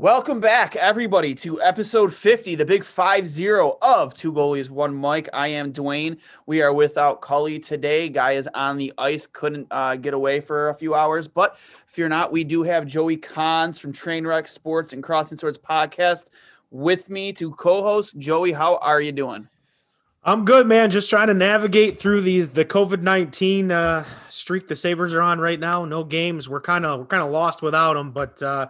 Welcome back, everybody, to episode 50, the big 5 0 of Two Goalies, One Mic. I am Duane. We are without Cully today. Guy is on the ice, couldn't uh, get away for a few hours. But fear not, we do have Joey Konze from Trainwreck Sports and Crossing Swords podcast with me to co host. Joey, how are you doing? I'm good, man. Just trying to navigate through the the COVID nineteen uh, streak the Sabres are on right now. No games. We're kind of we're kind of lost without them, but uh,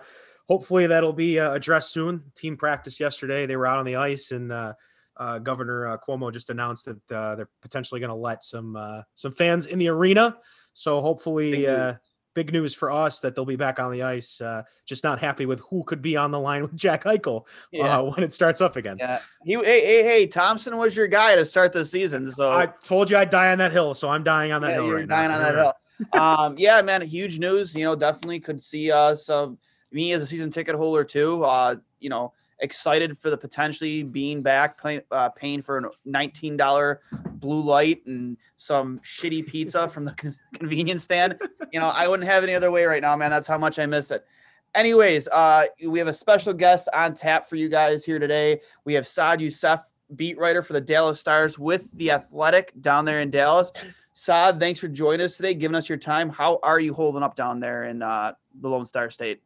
hopefully that'll be uh, addressed soon. Team practice yesterday; they were out on the ice, and uh, uh, Governor uh, Cuomo just announced that uh, they're potentially going to let some uh, some fans in the arena. So hopefully, Big news. big news for us that they'll be back on the ice. just not happy with who could be on the line with Jack Eichel Yeah. when it starts up again. Yeah. He, hey, hey, hey, Thompson was your guy to start the season. So I told you I'd die on that hill, so I'm dying on that yeah, hill you're right dying so on here that hill. um, yeah, man, huge news. You know, definitely could see uh, some me as a season ticket holder too. Uh, you know, excited for the potentially being back, pay, uh, paying for a nineteen dollar blue light and some shitty pizza from the con- convenience stand. You know, I wouldn't have any other way right now, man. That's how much I miss it. Anyways, uh, we have a special guest on tap for you guys here today. We have Saad Yousuf, beat writer for the Dallas Stars with the Athletic down there in Dallas. Saad, thanks for joining us today, giving us your time. How are you holding up down there in uh, the Lone Star State?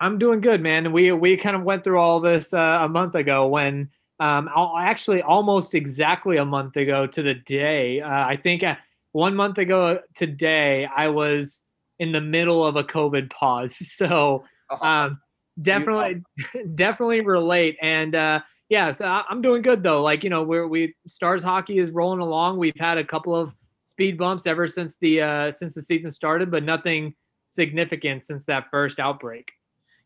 I'm doing good, man. We we kind of went through all this uh, a month ago when um actually almost exactly a month ago to the day. Uh, I think uh, one month ago today I was in the middle of a COVID pause. So Oh, um definitely definitely relate and uh yeah, so I'm doing good though. Like, you know, we're we stars hockey is rolling along. We've had a couple of speed bumps ever since the uh since the season started, but nothing significant since that first outbreak.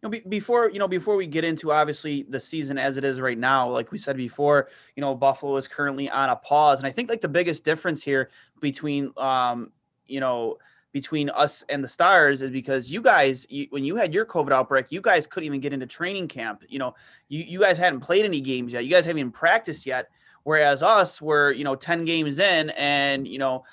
You know, be, before you know, before we get into obviously the season as it is right now, like we said before, you know, Buffalo is currently on a pause, and I think like the biggest difference here between, um, you know, between us and the Stars is because you guys, you, when you had your COVID outbreak, you guys couldn't even get into training camp. You know, you you guys hadn't played any games yet. You guys haven't even practiced yet. Whereas us, we're you know ten games in, and you know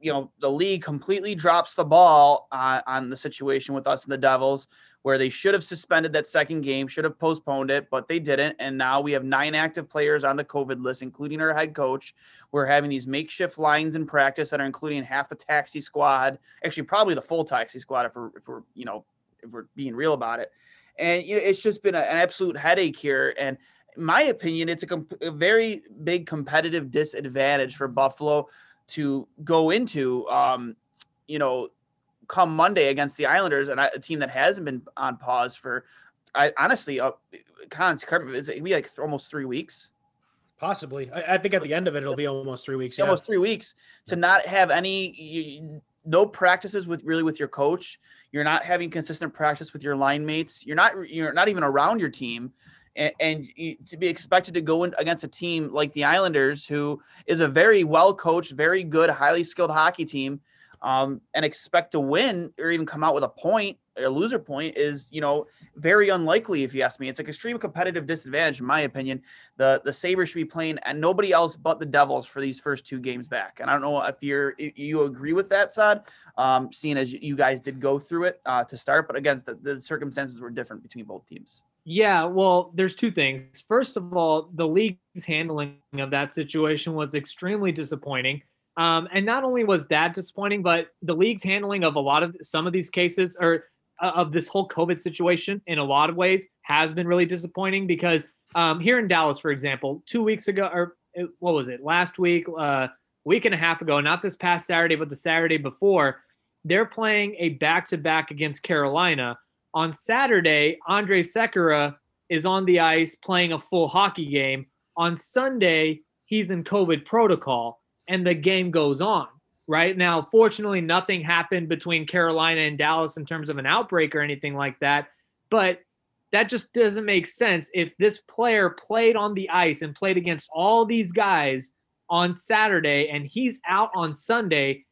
you know the league completely drops the ball on the situation with us and the Devils, where they should have suspended that second game, should have postponed it, but they didn't. And now we have nine active players on the COVID list, including our head coach. We're having these makeshift lines in practice that are including half the taxi squad, actually probably the full taxi squad if we're if we're you know if we're being real about it. And you know, it's just been a- an absolute headache here. And in my opinion, it's a, comp- a very big competitive disadvantage for Buffalo to go into, um, you know, come Monday against the Islanders, and I- a team that hasn't been on pause for, I honestly, uh, Konze, is it be like almost three weeks? Possibly. I, I think at the end of it, it'll be almost three weeks. Yeah. almost three weeks to not have any you, no practices with really with your coach you're not having consistent practice with your line mates you're not you're not even around your team and, and you, to be expected to go in against a team like the islanders who is a very well coached very good highly skilled hockey team um, and expect to win or even come out with a point a loser point is, you know, very unlikely if you ask me. It's like extreme competitive disadvantage, in my opinion. The the Sabres should be playing and nobody else but the Devils for these first two games back. And I don't know if you're if you agree with that, Saad, um, seeing as you guys did go through it uh, to start, but again, the, the circumstances were different between both teams. Yeah, well, there's two things. First of all, the league's handling of that situation was extremely disappointing. Um, and not only was that disappointing, but the league's handling of a lot of some of these cases or uh, of this whole COVID situation in a lot of ways has been really disappointing because um, here in Dallas, for example, two weeks ago, or uh, what was it, last week, uh, week and a half ago, not this past Saturday, but the Saturday before, they're playing a back to back against Carolina. On Saturday, Andre Sekera is on the ice playing a full hockey game. On Sunday, he's in COVID protocol and the game goes on. Right now, fortunately, nothing happened between Carolina and Dallas in terms of an outbreak or anything like that. But that just doesn't make sense. If this player played on the ice and played against all these guys on Saturday and he's out on Sunday,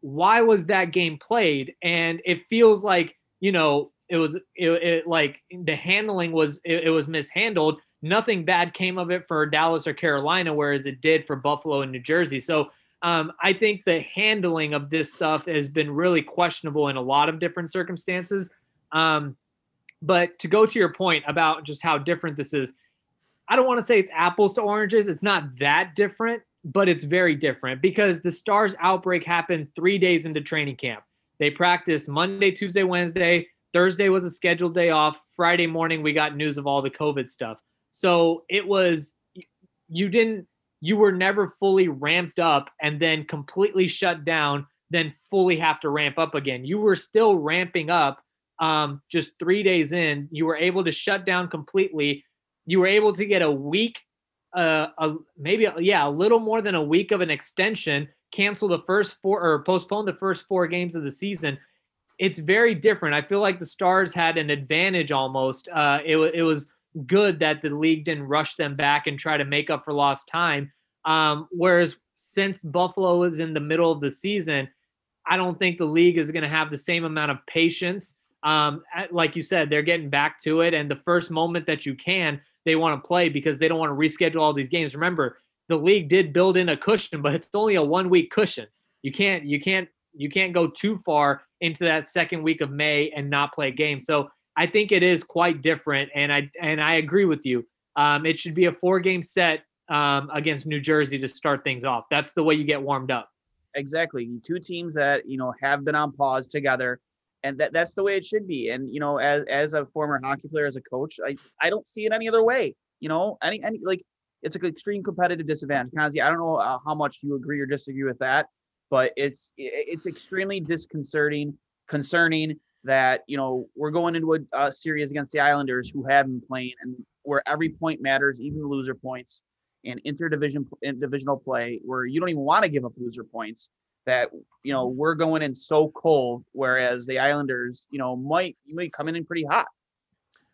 why was that game played? And it feels like, you know, it was it, it like the handling was it, it was mishandled nothing bad came of it for Dallas or Carolina, whereas it did for Buffalo and New Jersey. So um, I think the handling of this stuff has been really questionable in a lot of different circumstances. Um, but to go to your point about just how different this is, I don't want to say it's apples to oranges. It's not that different, but it's very different because the Stars outbreak happened three days into training camp. They practiced Monday, Tuesday, Wednesday. Thursday was a scheduled day off. Friday morning, we got news of all the COVID stuff. So it was you didn't you were never fully ramped up and then completely shut down, then fully have to ramp up again. You were still ramping up um, just three days in. You were able to shut down completely. You were able to get a week, uh, a, maybe yeah, a little more than a week of an extension. Cancel the first four or postpone the first four games of the season. It's very different. I feel like the Stars had an advantage almost. Uh, it, it was good that the league didn't rush them back and try to make up for lost time. Um, whereas since Buffalo is in the middle of the season, I don't think the league is going to have the same amount of patience. Um, like you said, they're getting back to it, and the first moment that you can, they want to play because they don't want to reschedule all these games. Remember, the league did build in a cushion, but it's only a one week cushion. You can't, you can't, you can't go too far into that second week of May and not play a game. So I think it is quite different, and I and I agree with you. Um, it should be a four game set um, against New Jersey to start things off. That's the way you get warmed up. Exactly, two teams that you know have been on pause together, and that that's the way it should be. And you know, as as a former hockey player, as a coach, I I don't see it any other way. You know, any any like it's an extreme competitive disadvantage. Kazi, I don't know uh, how much you agree or disagree with that, but it's it's extremely disconcerting, concerning that you know we're going into a, a, series against the Islanders who have been playing and where every point matters, even the loser points, and interdivision divisional play where you don't even want to give up loser points. That you know we're going in so cold, whereas the Islanders, you know, might you might come in pretty hot.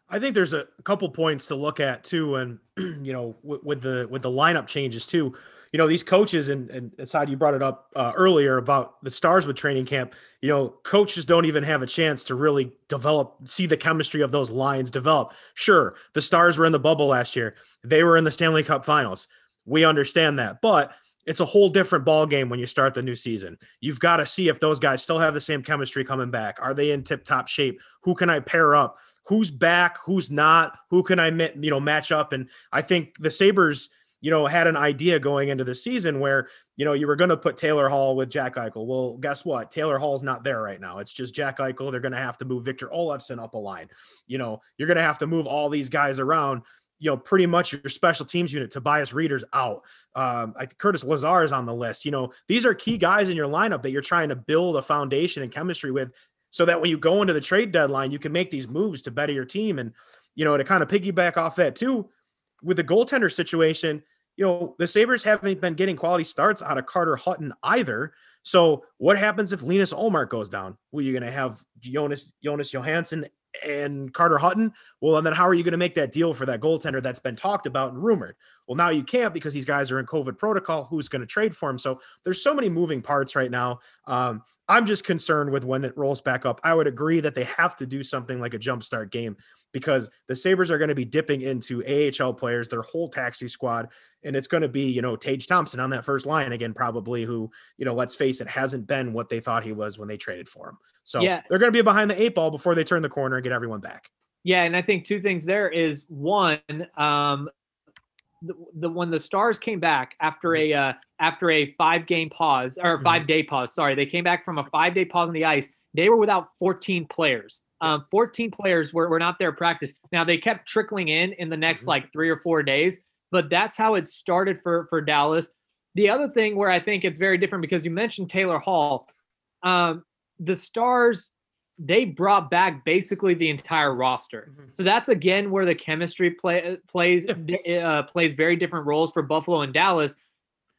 I think there's a couple points to look at too, and you know, with, with the with the lineup changes too you know these coaches and and aside you brought it up uh, earlier about the stars with training camp you know coaches don't even have a chance to really develop see the chemistry of those lines develop sure the stars were in the bubble last year they were in the stanley cup finals we understand that but it's a whole different ball game when you start the new season. You've got to see if those guys still have the same chemistry coming back. Are they in tip-top shape? Who can I pair up? Who's back? Who's not? Who can I you know match up? And I think the Sabres you know, had an idea going into the season where, you know, you were going to put Taylor Hall with Jack Eichel. Well, guess what? Taylor Hall's not there right now. It's just Jack Eichel. They're going to have to move Victor Olofsson up a line. You know, you're going to have to move all these guys around. You know, pretty much your special teams unit, Tobias Rieder's out. Um, I Curtis Lazar is on the list. You know, these are key guys in your lineup that you're trying to build a foundation and chemistry with so that when you go into the trade deadline, you can make these moves to better your team. And, you know, to kind of piggyback off that too, with the goaltender situation, you know, the Sabres haven't been getting quality starts out of Carter Hutton either. So what happens if Linus Ullmark goes down? Well, you're going to have Jonas Jonas Johansson and Carter Hutton. Well, and then how are you going to make that deal for that goaltender that's been talked about and rumored? Well, now you can't because these guys are in COVID protocol. Who's going to trade for him? So there's so many moving parts right now. Um, I'm just concerned with when it rolls back up. I would agree that they have to do something like a jumpstart game because the Sabres are going to be dipping into AHL players, their whole taxi squad. And it's going to be, you know, Tage Thompson on that first line again, probably, who, you know, let's face it, hasn't been what they thought he was when they traded for him. So yeah. they're going to be behind the eight ball before they turn the corner and get everyone back. Yeah. And I think two things there is one, um, the, the when the stars came back after a uh, after a five game pause or mm-hmm. five day pause sorry they came back from a five day pause on the ice they were without 14 players um, 14 players were, were not there practice. Now they kept trickling in in the next mm-hmm. like three or four days, but that's how it started for for Dallas. The other thing where I think it's very different because you mentioned Taylor Hall, um, the Stars they brought back basically the entire roster. Mm-hmm. So that's again where the chemistry play, plays uh, plays very different roles for Buffalo and Dallas.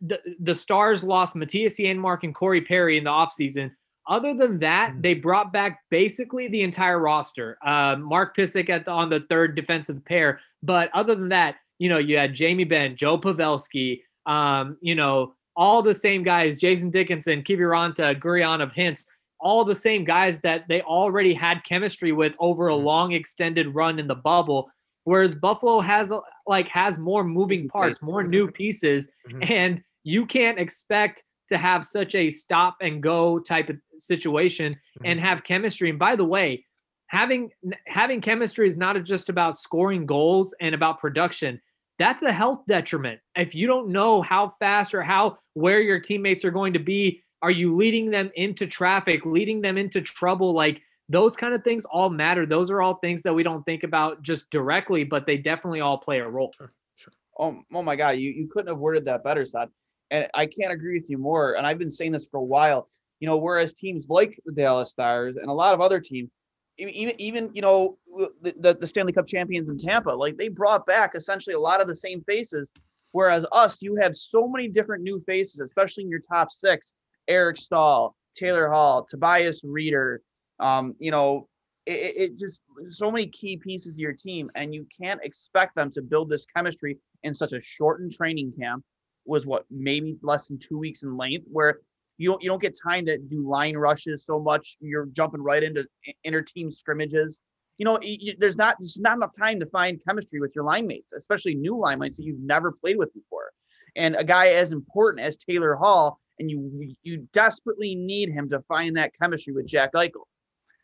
The, the Stars lost Mattias Janmark and Corey Perry in the offseason. Other than that, mm. they brought back basically the entire roster. Uh, Mark Pysyk at the, on the third defensive pair, but other than that, you know, you had Jamie Benn, Joe Pavelski, um, you know, all the same guys, Jason Dickinson, Kiviranta, Gurianov, Hintz, all the same guys that they already had chemistry with over a mm. long extended run in the bubble. Whereas Buffalo has like has more moving parts, more new pieces, mm-hmm. and you can't expect to have such a stop and go type of situation mm-hmm. and have chemistry. And by the way, having having chemistry is not just about scoring goals and about production. That's a health detriment. If you don't know how fast or how where your teammates are going to be, are you leading them into traffic, leading them into trouble like those kind of things all matter. Those are all things that we don't think about just directly, but they definitely all play a role. Sure, sure. Oh, oh my God, you, you couldn't have worded that better, Saad. And I can't agree with you more. And I've been saying this for a while. You know, whereas teams like the Dallas Stars and a lot of other teams, even even you know the, the Stanley Cup champions in Tampa, like they brought back essentially a lot of the same faces. Whereas us, you have so many different new faces, especially in your top six: Eric Staal, Taylor Hall, Tobias Rieder. Um, you know, it, it, just so many key pieces to your team, and you can't expect them to build this chemistry in such a shortened training camp was what maybe less than two weeks in length, where you don't you don't get time to do line rushes so much. You're jumping right into inter team scrimmages. You know, you, there's not there's not enough time to find chemistry with your line mates, especially new line mates that you've never played with before. And a guy as important as Taylor Hall, and you you desperately need him to find that chemistry with Jack Eichel.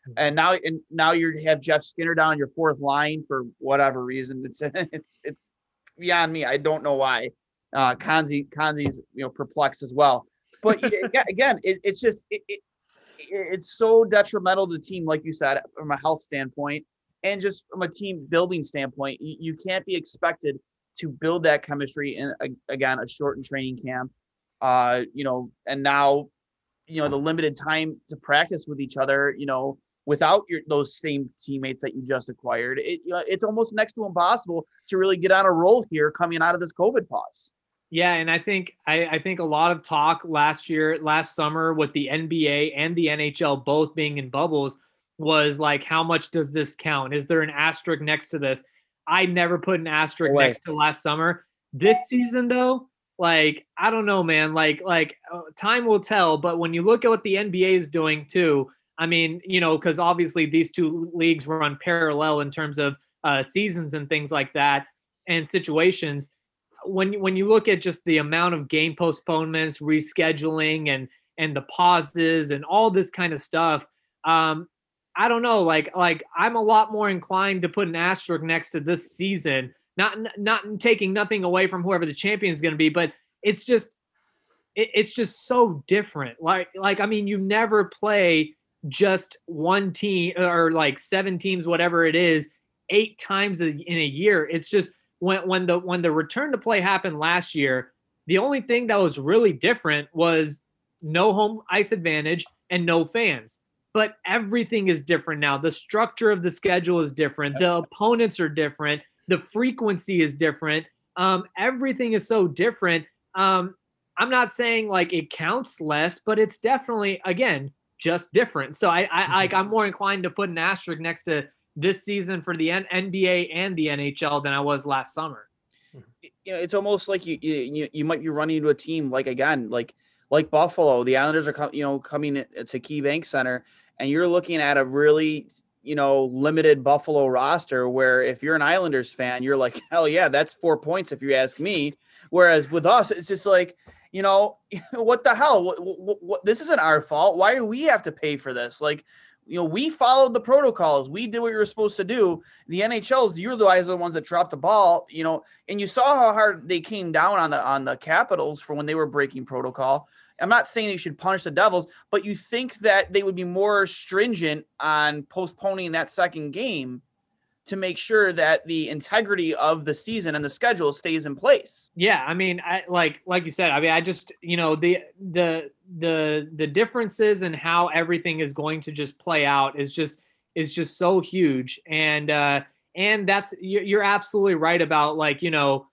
Hmm. And now and now you have Jeff Skinner down your fourth line for whatever reason. It's it's it's beyond me. I don't know why. Uh, Kanzi Kanzi's you know perplexed as well. But again, it, it's just it, it, it's so detrimental to the team, like you said, from a health standpoint, and just from a team building standpoint. You, you can't be expected to build that chemistry in a, again a shortened training camp. Uh, you know, and now, you know, the limited time to practice with each other. You know, without your those same teammates that you just acquired, it you know, it's almost next to impossible to really get on a roll here coming out of this COVID pause. Yeah, and I think I, I, think a lot of talk last year, last summer, with the NBA and the NHL both being in bubbles, was like, how much does this count? Is there an asterisk next to this? I never put an asterisk no next to last summer. This season, though, like I don't know, man. Like like uh, time will tell. But when you look at what the NBA is doing too, I mean, you know, because obviously these two leagues run parallel in terms of uh, seasons and things like that and situations when when you look at just the amount of game postponements, rescheduling, and and the pauses and all this kind of stuff, um, I don't know. Like like I'm a lot more inclined to put an asterisk next to this season. Not not taking nothing away from whoever the champion is going to be, but it's just it, it's just so different. Like like I mean, you never play just one team or like seven teams, whatever it is, eight times in a year. It's just when when the when the return to play happened last year, the only thing that was really different was no home ice advantage and no fans. But everything is different now. The structure of the schedule is different. The opponents are different. The frequency is different. Um, everything is so different. Um, I'm not saying like it counts less, but it's definitely again just different. So I, I like I'm more inclined to put an asterisk next to this season for the N- NBA and the NHL than I was last summer. You know, it's almost like you you you might be running into a team like again like like Buffalo. The Islanders are you know coming to KeyBank Center, and you're looking at a really you know limited Buffalo roster where if you're an Islanders fan, you're like hell yeah, that's four points if you ask me. Whereas with us, it's just like you know, what the hell? What, what, what, this isn't our fault. Why do we have to pay for this? Like, you know, we followed the protocols. We did what you were supposed to do. The NHLs, you're the guys the ones that dropped the ball, you know, and you saw how hard they came down on the on the Capitals for when they were breaking protocol. I'm not saying you should punish the Devils, but you think that they would be more stringent on postponing that second game to make sure that the integrity of the season and the schedule stays in place. Yeah, I mean, I like like you said, I mean, I just, you know, the the the the differences in how everything is going to just play out is just is just so huge and uh and that's you're absolutely right about like, you know,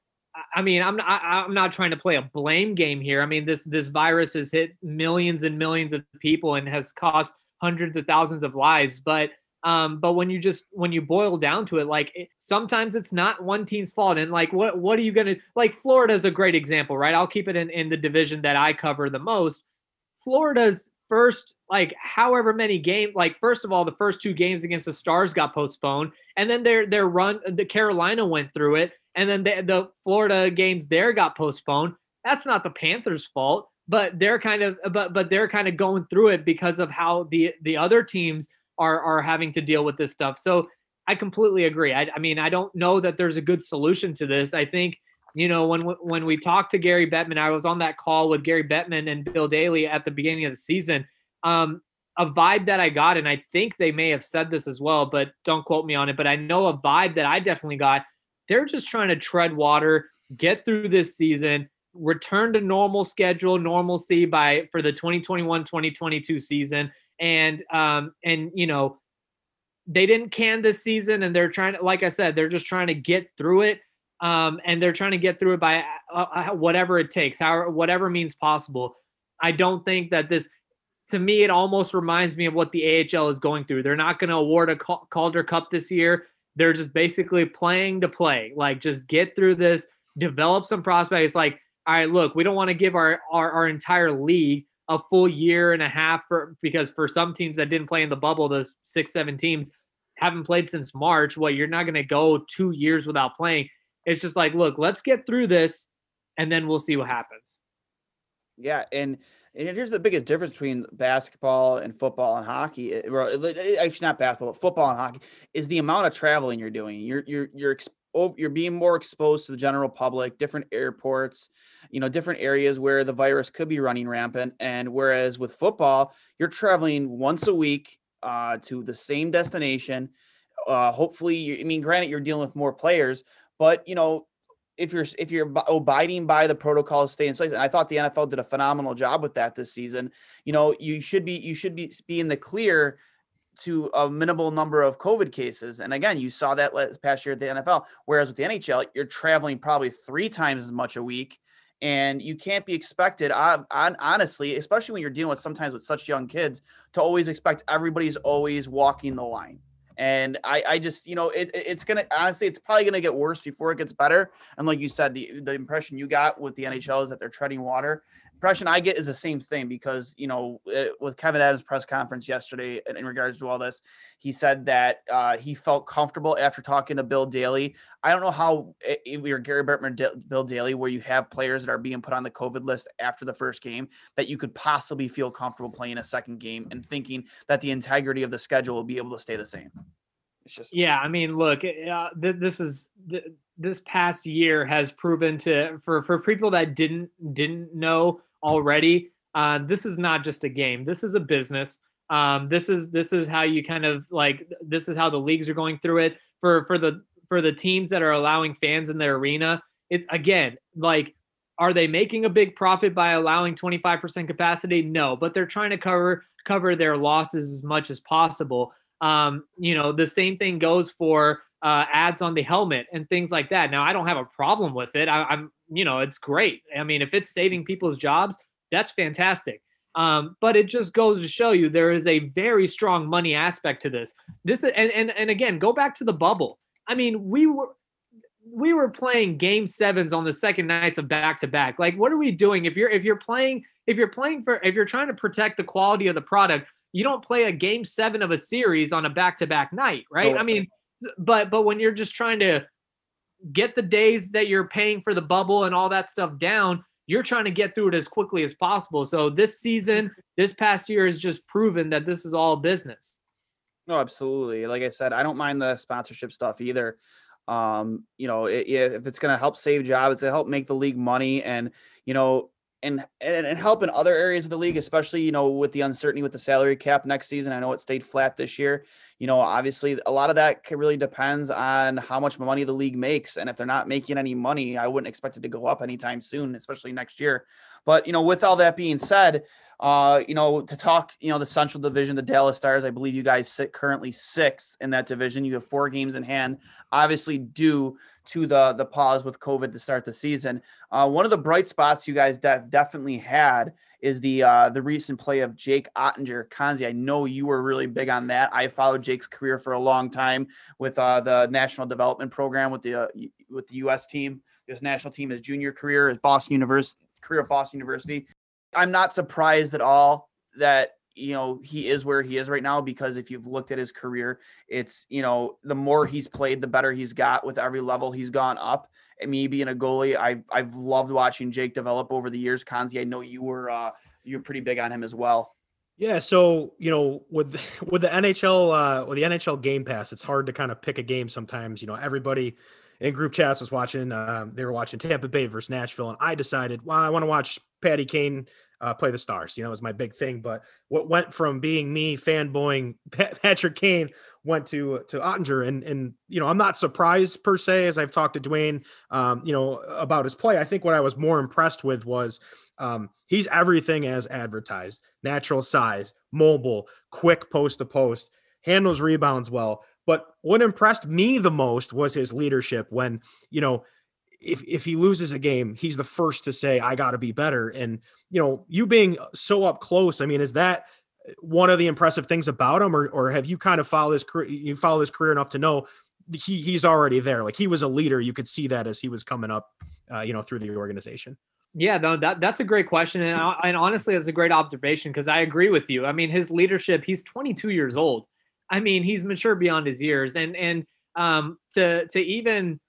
I mean, I'm not, I'm not trying to play a blame game here. I mean, this this virus has hit millions and millions of people and has cost hundreds of thousands of lives, but um, but when you just when you boil down to it, like it, sometimes it's not one team's fault. And like, what what are you gonna like? Florida is a great example, right? I'll keep it in in the division that I cover the most. Florida's first like however many games like first of all the first two games against the stars got postponed and then their their run the carolina went through it and then the, the florida games there got postponed that's not the panthers fault but they're kind of but but they're kind of going through it because of how the the other teams are are having to deal with this stuff. So I completely agree. I, I mean, I don't know that there's a good solution to this. I think you know when when we talked to Gary Bettman, I was on that call with Gary Bettman and Bill Daly at the beginning of the season. Um, a vibe that I got, and I think they may have said this as well, but don't quote me on it. But I know a vibe that I definitely got. They're just trying to tread water, get through this season, return to normal schedule, normalcy by for the 2021-2022 season and um and you know they didn't can this season and they're trying to like i said they're just trying to get through it um and they're trying to get through it by uh, uh whatever it takes how whatever means possible. I don't think that this to me it almost reminds me of what the ahl is going through. They're not going to award a calder cup this year. They're just basically playing to play like just get through this develop some prospects. Like all right look we don't want to give our, our our entire league a full year and a half for because for some teams that didn't play in the bubble, those six, seven teams haven't played since March. Well, you're not going to go two years without playing. It's just like, look, let's get through this and then we'll see what happens. Yeah. And, and here's the biggest difference between basketball and football and hockey. Eh, eh, eh, actually, not basketball, but football and hockey is the amount of traveling you're doing. You're you're you're you're being more exposed to the general public, different airports, you know, different areas where the virus could be running rampant. And whereas with football, you're traveling once a week uh, to the same destination. Uh, hopefully, I mean, granted, you're dealing with more players, but you know, if you're if you're abiding by the protocols, stay in place. And I thought the NFL did a phenomenal job with that this season. You know, you should be you should be be in the clear to a minimal number of COVID cases. And again, you saw that last past year at the NFL. Whereas with the NHL, you're traveling probably three times as much a week. And you can't be expected, on, honestly, especially when you're dealing with sometimes with such young kids, to always expect everybody's always walking the line. And I, I just, you know, it, it's gonna honestly, it's probably gonna get worse before it gets better. And like you said, the, the impression you got with the NHL is that they're treading water impression I get is the same thing because you know it, with Kevin Adams' press conference yesterday in, in regards to all this, he said that uh, he felt comfortable after talking to Bill Daly. I don't know how if you're Gary Bettman, Bill Daly, where you have players that are being put on the COVID list after the first game, that you could possibly feel comfortable playing a second game and thinking that the integrity of the schedule will be able to stay the same. It's just yeah. I mean, look, uh, th- this is. Th- this past year has proven to for for people that didn't didn't know already. Uh, this is not just a game. This is a business. Um, this is this is how you kind of like this is how the leagues are going through it for for the for the teams that are allowing fans in their arena. It's again like are they making a big profit by allowing 25% capacity? No, but they're trying to cover cover their losses as much as possible. Um, you know, the same thing goes for uh, ads on the helmet and things like that. Now, I don't have a problem with it. I, I'm, you know, it's great. I mean, if it's saving people's jobs, that's fantastic. Um, but it just goes to show you there is a very strong money aspect to this. This and and and again, go back to the bubble. I mean, we were we were playing game sevens on the second nights of back to back. Like, what are we doing? If you're if you're playing if you're playing for if you're trying to protect the quality of the product, you don't play a game seven of a series on a back to back night, right? I mean, but but when you're just trying to get the days that you're paying for the bubble and all that stuff down, you're trying to get through it as quickly as possible. So this season, this past year has just proven that this is all business. No, absolutely. Like I said, I don't mind the sponsorship stuff either. Um, you know, it, if it's going to help save jobs, it's to help make the league money, and you know, and, and and help in other areas of the league, especially you know with the uncertainty with the salary cap next season. I know it stayed flat this year. You know, obviously a lot of that really depends on how much money the league makes, and if they're not making any money, I wouldn't expect it to go up anytime soon, especially next year. But you know, with all that being said, uh, you know, to talk, you know, the Central Division, the Dallas Stars, I believe you guys sit currently sixth in that division. You have four games in hand, obviously due to the the pause with COVID to start the season. Uh, one of the bright spots you guys de- definitely had is the uh, the recent play of Jake Oettinger. Kanzi, I know you were really big on that. I followed Jake's career for a long time with uh, the National Development Program with the uh, with the U.S. team. His national team, his junior career, his Boston University career at Boston University. I'm not surprised at all that you know he is where he is right now because if you've looked at his career, it's you know the more he's played, the better he's got with every level he's gone up. And me being a goalie, I've I've loved watching Jake develop over the years. Kanzi, I know you were uh, you're pretty big on him as well. Yeah, so you know, with with the NHL uh, with the NHL Game Pass, it's hard to kind of pick a game sometimes. You know, everybody in group chats was watching. Uh, they were watching Tampa Bay versus Nashville, and I decided, well, I want to watch Patty Kane uh, play the Stars. You know, it was my big thing. But what went from being me fanboying Patrick Kane went to to Oettinger, and and you know, I'm not surprised per se as I've talked to Duane, um, you know, about his play. I think what I was more impressed with was um, he's everything as advertised: natural size, mobile, quick post to post, handles rebounds well. But what impressed me the most was his leadership when, you know, if if he loses a game, he's the first to say, I gotta be better. And, you know, you being so up close, I mean, is that one of the impressive things about him, or or have you kind of followed his career you follow his career enough to know he he's already there? Like he was a leader. You could see that as he was coming up, uh, you know, through the organization. Yeah, no, that that's a great question, and, and honestly, that's a great observation because I agree with you. I mean, his leadership. He's 22 years old. I mean, he's mature beyond his years, and and um, to to even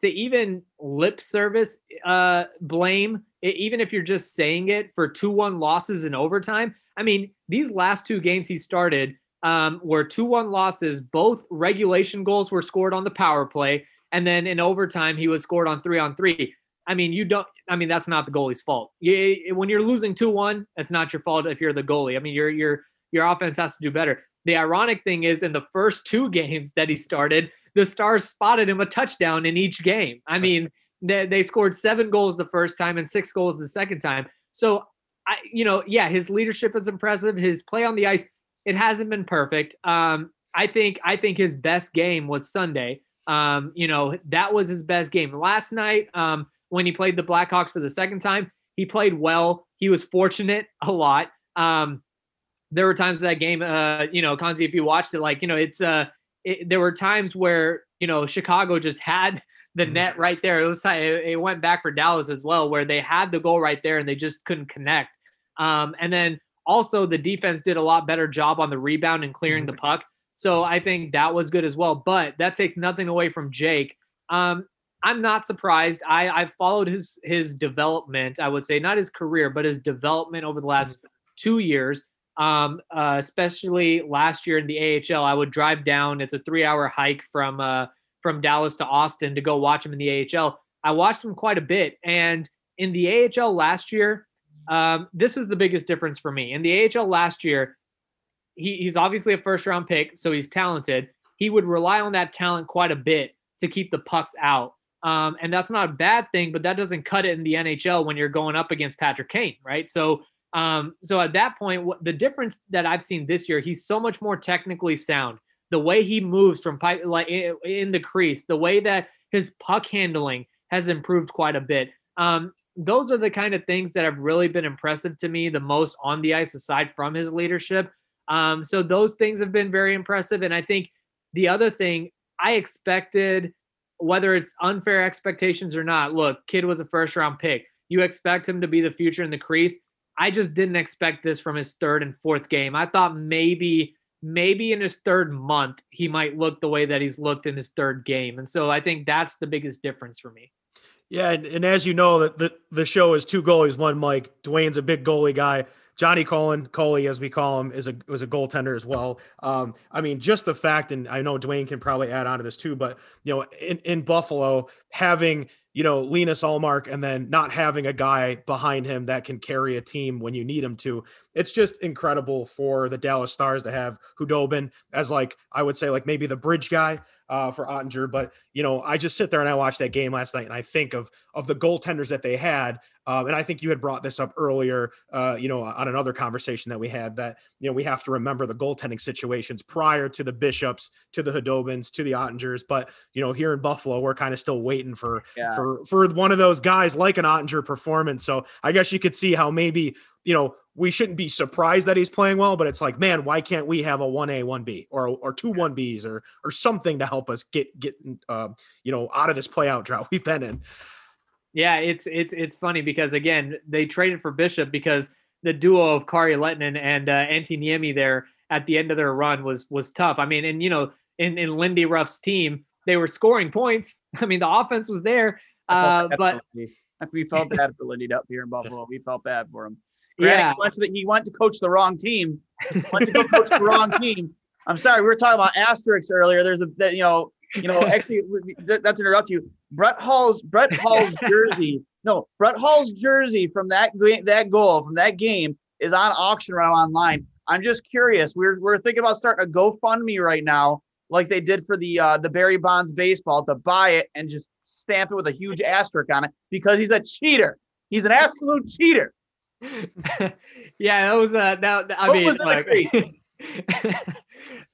to even lip service uh, blame, even if you're just saying it for two one losses in overtime. I mean, these last two games he started um, were two one losses. Both regulation goals were scored on the power play, and then in overtime he was scored on three on three. I mean, you don't. I mean, that's not the goalie's fault. You, when you're losing two one, it's not your fault if you're the goalie. I mean, your your your offense has to do better. The ironic thing is, in the first two games that he started, the Stars spotted him a touchdown in each game. I mean, they, they scored seven goals the first time and six goals the second time. So, I, you know, yeah, his leadership is impressive. His play on the ice, it hasn't been perfect. Um, I think, I think his best game was Sunday. Um, you know, that was his best game. Last night, um, when he played the Blackhawks for the second time, he played well. He was fortunate a lot. Um, there were times that game, uh, you know, Kanzi, if you watched it, like, you know, it's, uh, it, there were times where, you know, Chicago just had the mm-hmm. net right there. It was, it went back for Dallas as well, where they had the goal right there and they just couldn't connect. Um, and then also the defense did a lot better job on the rebound and clearing the mm-hmm. puck. So I think that was good as well. But that takes nothing away from Jake. Um, I'm not surprised. I I've followed his his development. I would say not his career, but his development over the last mm-hmm. two years um, uh, especially last year in the AHL. I would drive down. It's a three-hour hike from uh, from Dallas to Austin to go watch him in the AHL. I watched him quite a bit, and in the AHL last year, um, this is the biggest difference for me. In the AHL last year, he, he's obviously a first-round pick, so he's talented. He would rely on that talent quite a bit to keep the pucks out. Um, and that's not a bad thing, but that doesn't cut it in the NHL when you're going up against Patrick Kane, right? So um, so at that point, what, the difference that I've seen this year, he's so much more technically sound. The way he moves from pipe, like in the crease, the way that his puck handling has improved quite a bit. Um, those are the kind of things that have really been impressive to me the most on the ice, aside from his leadership. Um, so those things have been very impressive. And I think the other thing I expected, whether it's unfair expectations or not, look, kid was a first round pick. You expect him to be the future in the crease. I just didn't expect this from his third and fourth game. I thought maybe maybe in his third month he might look the way that he's looked in his third game. And so I think that's the biggest difference for me. Yeah, and, and as you know, that the, the show is two goalies, one Mic. Duane's a big goalie guy. Johnny Cullen, Coley, as we call him, is a was a goaltender as well. Um, I mean, just the fact, and I know Duane can probably add on to this too, but you know, in, in Buffalo, having you know, Linus Ullmark and then not having a guy behind him that can carry a team when you need him to. It's just incredible for the Dallas Stars to have Khudobin as like I would say like maybe the bridge guy uh, for Oettinger. But you know, I just sit there and I watch that game last night and I think of of the goaltenders that they had. Um, and I think you had brought this up earlier, uh, you know, on another conversation that we had that you know we have to remember the goaltending situations prior to the Bishops, to the Khudobins, to the Oettingers. But you know, here in Buffalo, we're kind of still waiting for yeah. for for one of those guys like an Oettinger performance. So I guess you could see how maybe you know we shouldn't be surprised that he's playing well, but it's like, man, why can't we have a one A, one B, or or two one Bs, or or something to help us get get uh, you know out of this play out drought we've been in. Yeah, it's it's it's funny because again they traded for Bishop because the duo of Kari Lehtonen and uh, Antti Niemi there at the end of their run was was tough. I mean, and you know, in in Lindy Ruff's team, they were scoring points. I mean, the offense was there, uh, but we felt bad for Lindy up here in Buffalo. We felt bad for him. Granted, yeah, he went, to the, he went to coach the wrong team. went to go coach the wrong team. I'm sorry, we were talking about asterisks earlier. There's a that you know, you know, actually, that's interrupt you. Brett Hull's Brett Hull's jersey. No, Brett Hull's jersey from that that goal from that game is on auction right now online. I'm just curious. We're we're thinking about starting a GoFundMe right now, like they did for the uh, the Barry Bonds baseball, to buy it and just stamp it with a huge asterisk on it because he's a cheater. He's an absolute cheater. yeah, that was uh that I what mean like,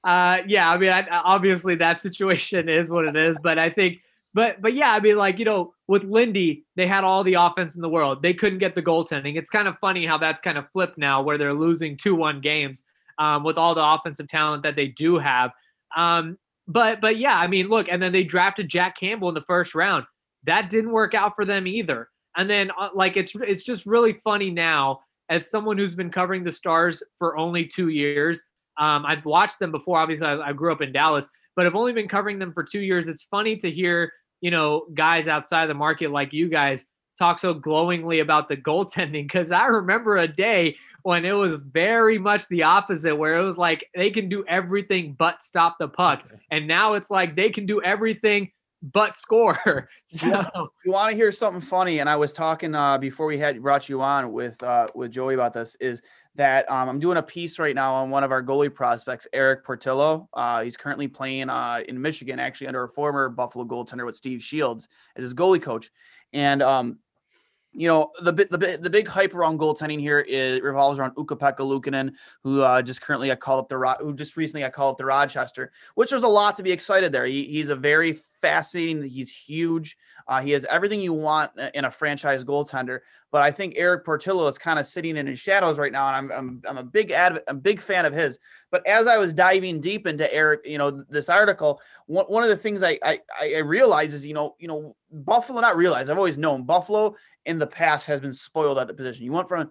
uh yeah, I mean I, obviously that situation is what it is, but I think but but yeah, I mean like, you know, with Lindy, they had all the offense in the world. They couldn't get the goaltending. It's kind of funny how that's kind of flipped now where they're losing 2-1 games um, with all the offensive talent that they do have. Um but but yeah, I mean, look, and then they drafted Jack Campbell in the first round. That didn't work out for them either. And then uh, like it's it's just really funny now as someone who's been covering the Stars for only two years. Um, I've watched them before. Obviously, I, I grew up in Dallas, but I've only been covering them for two years. It's funny to hear you know guys outside of the market like you guys talk so glowingly about the goaltending because I remember a day when it was very much the opposite, where it was like they can do everything but stop the puck. And now it's like they can do everything but score. so you want to hear something funny? And I was talking uh, before we had brought you on with uh, with Joey about this. Is that um, I'm doing a piece right now on one of our goalie prospects, Erik Portillo. Uh, he's currently playing uh, in Michigan, actually under a former Buffalo goaltender with Steve Shields as his goalie coach. And um, you know the the the big hype around goaltending here is revolves around Ukko-Pekka Luukkonen, who uh, just currently got called up the who just recently got called up to Rochester, which there's a lot to be excited there. He, he's a very fascinating. He's huge. Uh, he has everything you want in a franchise goaltender. But I think Erik Portillo is kind of sitting in his shadows right now, and I'm I'm, I'm a big ad, a big fan of his. But as I was diving deep into Erik, you know, this article, one, one of the things I, I I realize is, you know, you know, Buffalo. Not realize. I've always known Buffalo in the past has been spoiled at the position. You went from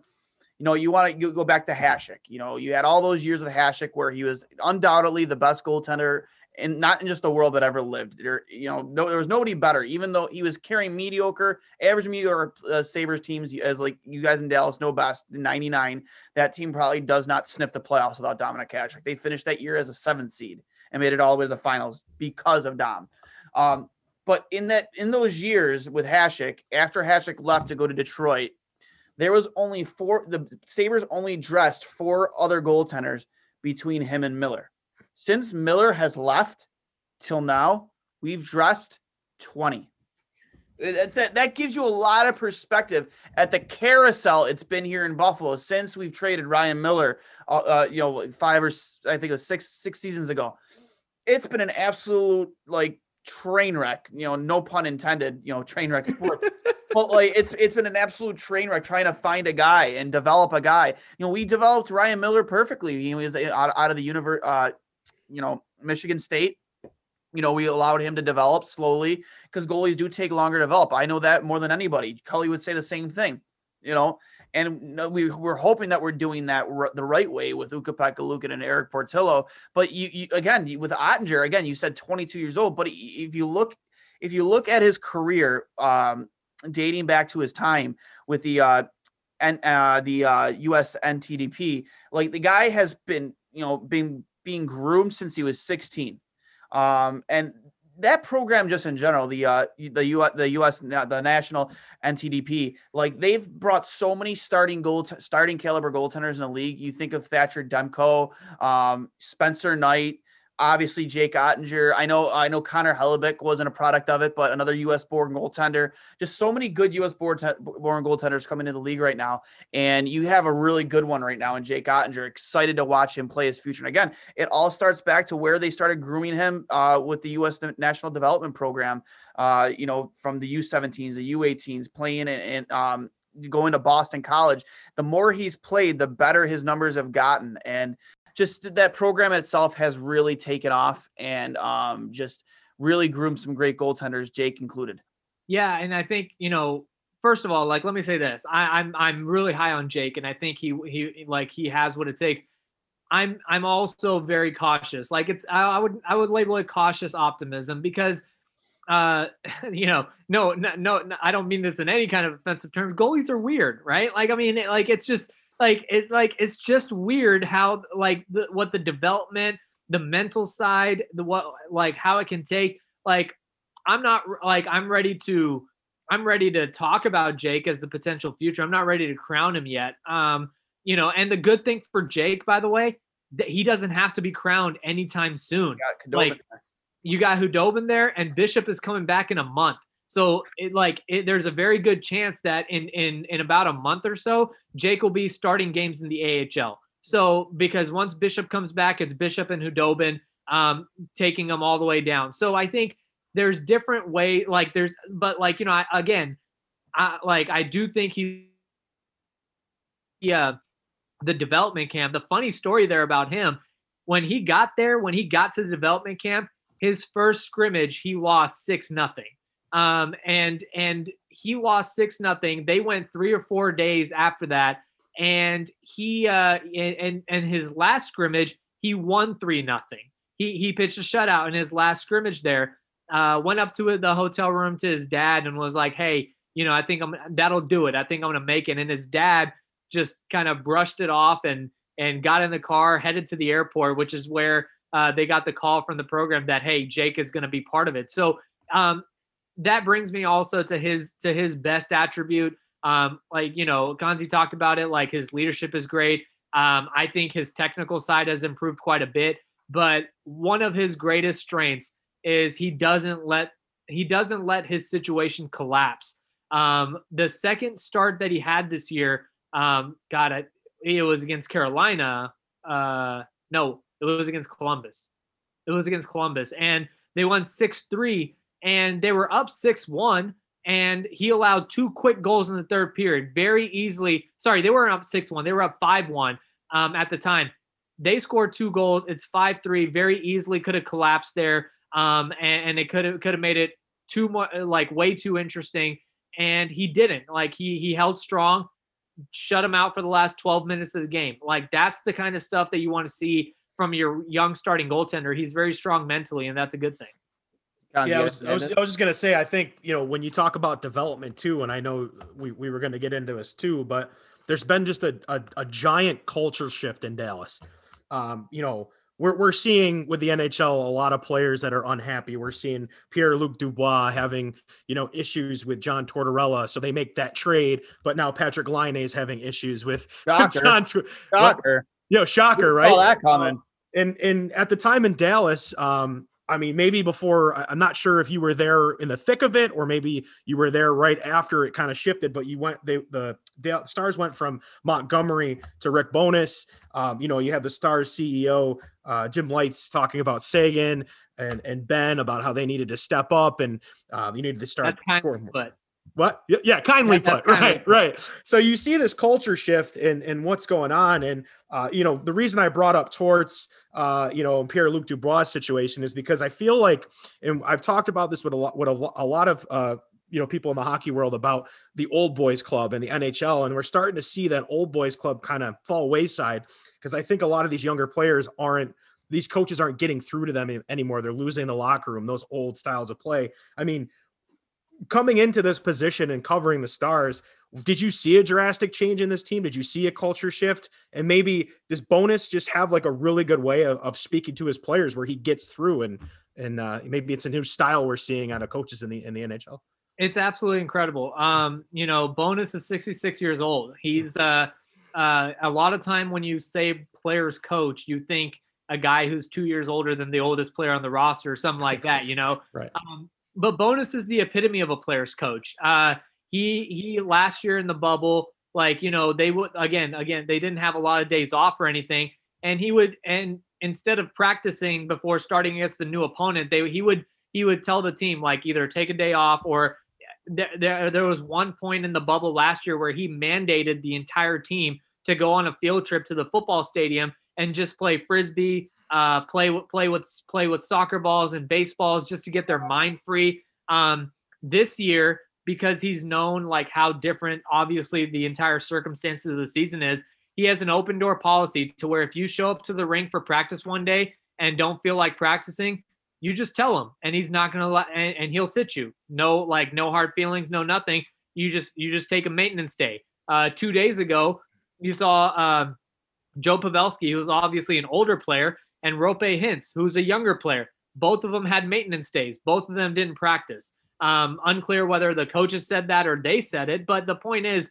you know, you want to go back to Hasek. You know, you had all those years with Hasek where he was undoubtedly the best goaltender and not in just the world that ever lived. There, you know, no, there was nobody better. Even though he was carrying mediocre, average mediocre uh, Sabres teams, as like you guys in Dallas know best. '99, that team probably does not sniff the playoffs without Dominik Hasek. They finished that year as a seventh seed and made it all the way to the finals because of Dom. Um, but in that in those years with Hasek, after Hasek left to go to Detroit, there was only four. The Sabres only dressed four other goaltenders between him and Miller since Miller has left till now, we've dressed 20. That, that gives you a lot of perspective at the carousel it's been here in Buffalo since we've traded Ryan Miller, uh, uh, you know, five or I think it was six six seasons ago. It's been an absolute like train wreck, you know, no pun intended, you know, train wreck sport. but like it's it's been an absolute train wreck trying to find a guy and develop a guy. You know, we developed Ryan Miller perfectly. He was out, out of the universe, uh, you know, Michigan State. You know, we allowed him to develop slowly because goalies do take longer to develop. I know that more than anybody. Cully would say the same thing. You know, and we we're hoping that we're doing that r- the right way with Ukko-Pekka Luukkonen and Erik Portillo. But you, you again with Oettinger, again, you said 22 years old, but if you look if you look at his career, um, dating back to his time with the uh, and uh, the uh, U.S. NTDP, like the guy has been you know being being groomed since he was 16. Um, and that program just in general the uh the U the US the national NTDP like they've brought so many starting goal starting caliber goaltenders in the league you think of Thatcher Demko um Spencer Knight Obviously, Jake Oettinger. I know, I know Connor Hellebuyck wasn't a product of it, but another U.S. born goaltender. Just so many good U.S. born, born goaltenders coming into the league right now, and you have a really good one right now in Jake Oettinger. Excited to watch him play his future. And again, it all starts back to where they started grooming him uh, with the U.S. National Development Program. Uh, you know, from the U17s, the U18s, playing and um, going to Boston College. The more he's played, the better his numbers have gotten, and just that program itself has really taken off and um, just really groomed some great goaltenders, Jake included. Yeah, and I think you know, first of all, like let me say this: I, I'm I'm really high on Jake, and I think he he like he has what it takes. I'm I'm also very cautious. Like it's I, I would I would label it cautious optimism because uh you know no, no no I don't mean this in any kind of offensive term. Goalies are weird, right? Like I mean like it's just like it like it's just weird how like the, what the development the mental side the what like how it can take like i'm not like i'm ready to i'm ready to talk about jake as the potential future. I'm not ready to crown him yet. Um you know and the good thing for jake by the way that he doesn't have to be crowned anytime soon. Like you got Khudobin there and bishop is coming back in a month so it like it, there's a very good chance that in in in about a month or so, Jake will be starting games in the AHL. So because once Bishop comes back, it's Bishop and Khudobin um, taking them all the way down. So I think there's different way like there's but like you know I, again, I like I do think he yeah the development camp. The funny story there about him when he got there, when he got to the development camp, his first scrimmage he lost six nothing um, and and he lost six nothing. They went three or four days after that, and he uh, and and his last scrimmage he won three nothing. He he pitched a shutout in his last scrimmage there. Uh, went up to the hotel room to his dad and was like, "Hey, you know, I think I'm that'll do it. I think I'm gonna make it." And his dad just kind of brushed it off and and got in the car, headed to the airport, which is where uh, they got the call from the program that hey, Jake is to be part of it. So um, that brings me also to his to his best attribute. Um, like you know, Konze talked about it. Like his leadership is great. Um, I think his technical side has improved quite a bit. But one of his greatest strengths is he doesn't let he doesn't let his situation collapse. Um, the second start that he had this year, um, got it. It was against Carolina. Uh, no, it was against Columbus. It was against Columbus, and they won six three and they were up 6 1. And he allowed two quick goals in the third period very easily. Sorry, they weren't up 6 1. They were up 5 1 um, at the time. They scored two goals. It's 5 3. Very easily could have collapsed there. Um, and, and they could have could have made it too much like way too interesting. And he didn't. Like he he held strong, shut him out for the last 12 minutes of the game. Like that's the kind of stuff that you want to see from your young starting goaltender. He's very strong mentally, and that's a good thing. Yeah, I was, I was, I was just gonna say. I think you know when you talk about development too, and I know we, we were gonna get into this too, but there's been just a, a, a giant culture shift in Dallas. Um, you know, we're we're seeing with the NHL a lot of players that are unhappy. We're seeing Pierre Luc Dubois having you know issues with John Tortorella, so they make that trade. But now Patrick Laine is having issues with shocker. John. Shocker. You know, shocker, right? All that coming. and and at the time in Dallas, um, I mean, maybe before, I'm not sure if you were there in the thick of it, or maybe you were there right after it kind of shifted, but you went, they, the, the Stars went from Montgomery to Rick Bowness. Um, you know, you had the Stars CEO, uh, Jim Lites talking about Seguin and, and Benn about how they needed to step up and uh, you needed to start scoring. But What? Yeah, kindly Yeah, put. kindly Right, right. So you see this culture shift and and what's going on, and uh, you know the reason I brought up Torts, uh, you know, Pierre Luc Dubois situation is because I feel like, and I've talked about this with a lot with a, a lot of uh, you know people in the hockey world about the old boys club and the NHL, and we're starting to see that old boys club kind of fall wayside because I think a lot of these younger players aren't. These coaches aren't getting through to them anymore. They're losing the locker room, those old styles of play. I mean, coming into this position and covering the stars, did you see a drastic change in this team? Did you see a culture shift? And maybe does Bowness just have like a really good way of, of speaking to his players where he gets through and and uh, maybe it's a new style we're seeing out of coaches in the in the NHL. It's absolutely incredible. Um, you know, Bowness is 66 years old. He's uh, uh, a lot of time when you say players coach, you think a guy who's two years older than the oldest player on the roster or something like that. You know, Right. um, but Bowness is the epitome of a player's coach. Uh, he he last year in the bubble, like you know, they would again again they didn't have a lot of days off or anything, and he would and instead of practicing before starting against the new opponent, they he would he would tell the team like either take a day off or there, there there was one point in the bubble last year where he mandated the entire team to go on a field trip to the football stadium and just play frisbee, uh, play with play with play with soccer balls and baseballs just to get their mind free. Um, this year, because he's known like how different, obviously, the entire circumstances of the season is, he has an open door policy to where if you show up to the rink for practice one day and don't feel like practicing, you just tell him and he's not gonna let and, and he'll sit you. No like no hard feelings no nothing. You just you just take a maintenance day. Uh two days ago you saw uh, joe pavelski who's obviously an older player and Roope Hintz who's a younger player. Both of them had maintenance days. Both of them didn't practice. Um unclear whether the coaches said that or they said it but the point is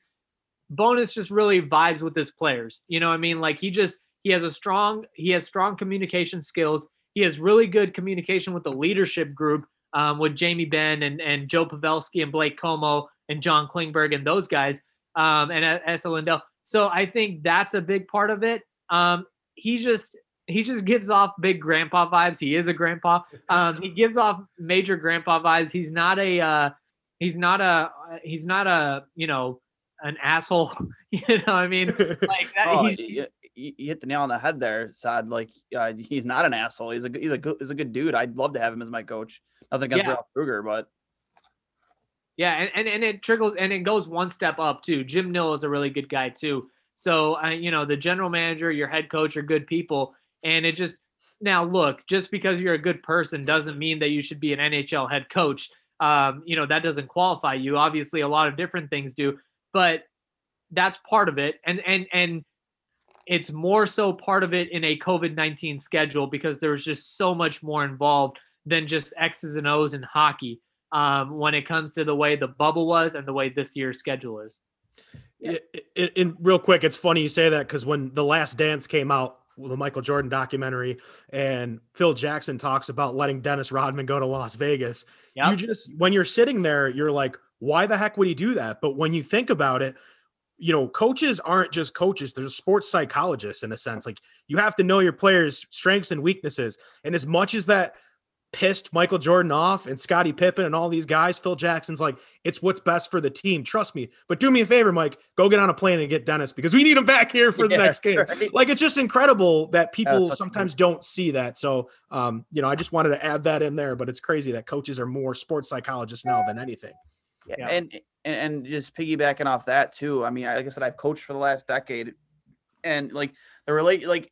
Bowness just really vibes with his players. You know i mean? Like he just he has a strong he has strong communication skills. He has really good communication with the leadership group um, with Jamie Benn and, and Joe Pavelski and Blake Comeau and John Klingberg and those guys um, and Esa Lindell. So I think that's a big part of it. Um, he just he just gives off big grandpa vibes. He is a grandpa. Um, he gives off major grandpa vibes. He's not a uh, he's not a he's not a you know an asshole. you know what I mean? Like that, Oh, he's, you, you you hit the nail on the head there, Saad. Like uh, he's not an asshole. He's a good- he's a good he's a good dude. I'd love to have him as my coach. Nothing against Yeah. Ralph Krueger, but Yeah, and, and and it trickles and it goes one step up too. Jim Nill is a really good guy too. So uh, you know the general manager, your head coach are good people, and it just now look just because you're a good person doesn't mean that you should be an NHL head coach. Um, you know that doesn't qualify you. Obviously, a lot of different things do, but that's part of it, and and and it's more so part of it in a COVID nineteen schedule because there's just so much more involved than just X's and O's in hockey um, when it comes to the way the bubble was and the way this year's schedule is. It, it, and real quick, it's funny you say that because when The Last Dance came out, the Michael Jordan documentary, and Phil Jackson talks about letting Dennis Rodman go to Las Vegas, you just, when you're sitting there, you're like, why the heck would he do that? But when you think about it, you know, coaches aren't just coaches, they're sports psychologists in a sense. Like you have to know your players' strengths and weaknesses. And as much as that pissed Michael Jordan off and Scottie Pippen and all these guys, Phil Jackson's like, it's what's best for the team. Trust me. But do me a favor, Mike, go get on a plane and get Dennis because we need him back here for the next game. right. Like it's just incredible that people a sometimes don't see that. So um, you know, I just wanted to add that in there, but it's crazy that coaches are more sports psychologists now than anything. Yeah, Yeah. and, and and just piggybacking off that too. I mean, like I said, I've coached for the last decade, and like the relate like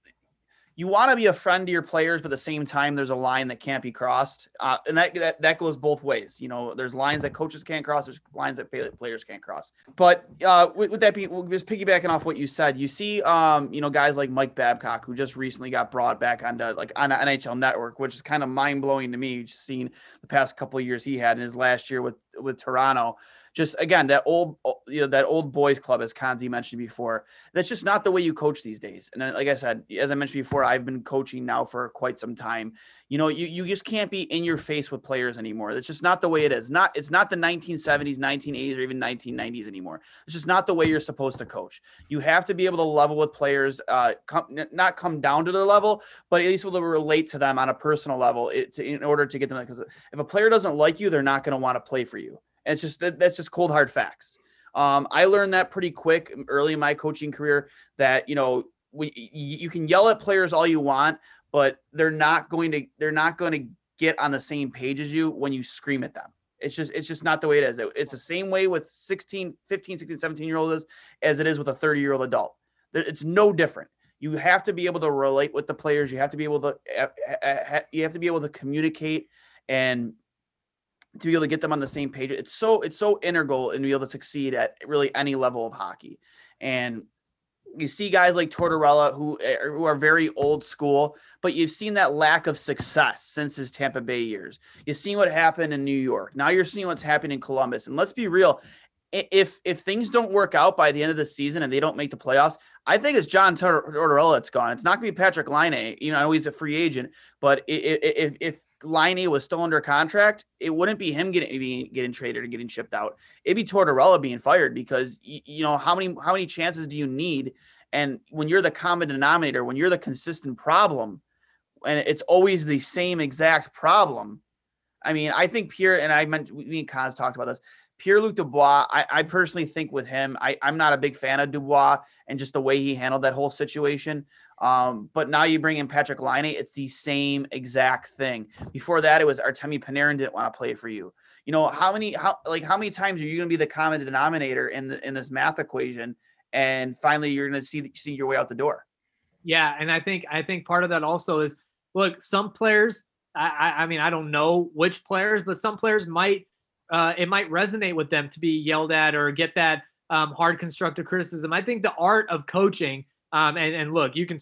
you want to be a friend to your players, but at the same time, there's a line that can't be crossed, uh, and that, that that goes both ways. You know, there's lines that coaches can't cross, there's lines that players can't cross. But uh, with, with that being, just piggybacking off what you said, you see, um, you know, guys like Mike Babcock, who just recently got brought back onto like on NHL Network, which is kind of mind blowing to me. Just seeing the past couple years he had in his last year with with Toronto. Just again, that old, you know, that old boys club, as Konze mentioned before, that's just not the way you coach these days. And like I said, as I mentioned before, I've been coaching now for quite some time. You know, you, you just can't be in your face with players anymore. That's just not the way it is. Not it's not the 1970s, 1980s, or even 1990s anymore. It's just not the way you're supposed to coach. You have to be able to level with players, uh, come, not come down to their level, but at least to relate to them on a personal level it, to, in order to get them. Because if a player doesn't like you, they're not going to want to play for you. It's just that, that's just cold hard facts. Um, I learned that pretty quick early in my coaching career that you know we, you can yell at players all you want, but they're not going to they're not going to get on the same page as you when you scream at them. It's just it's just not the way it is. It's the same way with 16, 15, 16, 17 year olds as it is with a 30 year old adult. It's no different. You have to be able to relate with the players. You have to be able to eh, eh, eh, you have to be able to communicate and to be able to get them on the same page. It's so it's so integral in be able to succeed at really any level of hockey. And you see guys like Tortorella who eh, who are very old school, but you've seen that lack of success since his Tampa Bay years. You've seen what happened in New York. Now you're seeing what's happening in Columbus. And let's be real, if if things don't work out by the end of the season and they don't make the playoffs, I think it's John Tortorella that's gone. It's not going to be Patrick Laine. You know, I know he's a free agent, but if if Laine was still under contract, it wouldn't be him getting being, getting traded or getting shipped out. It'd be Tortorella being fired because you know how many how many chances do you need? And when you're the common denominator, when you're the consistent problem, and it's always the same exact problem. I mean, I think Pierre and I meant we and Kaz talked about this. Pierre Luc Dubois, I, I, personally think with him, I, I'm not a big fan of Dubois and just the way he handled that whole situation. Um, but now you bring in Patrick Laine, it's the same exact thing. Before that, it was Artemi Panarin didn't want to play for you. You know how many how like how many times are you going to be the common denominator in the, in this math equation, and finally you're going to see see your way out the door. Yeah, and I think I think part of that also is look some players. I, I mean I don't know which players, but some players might uh, it might resonate with them to be yelled at or get that um, hard constructive criticism. I think the art of coaching um, and, and look, you can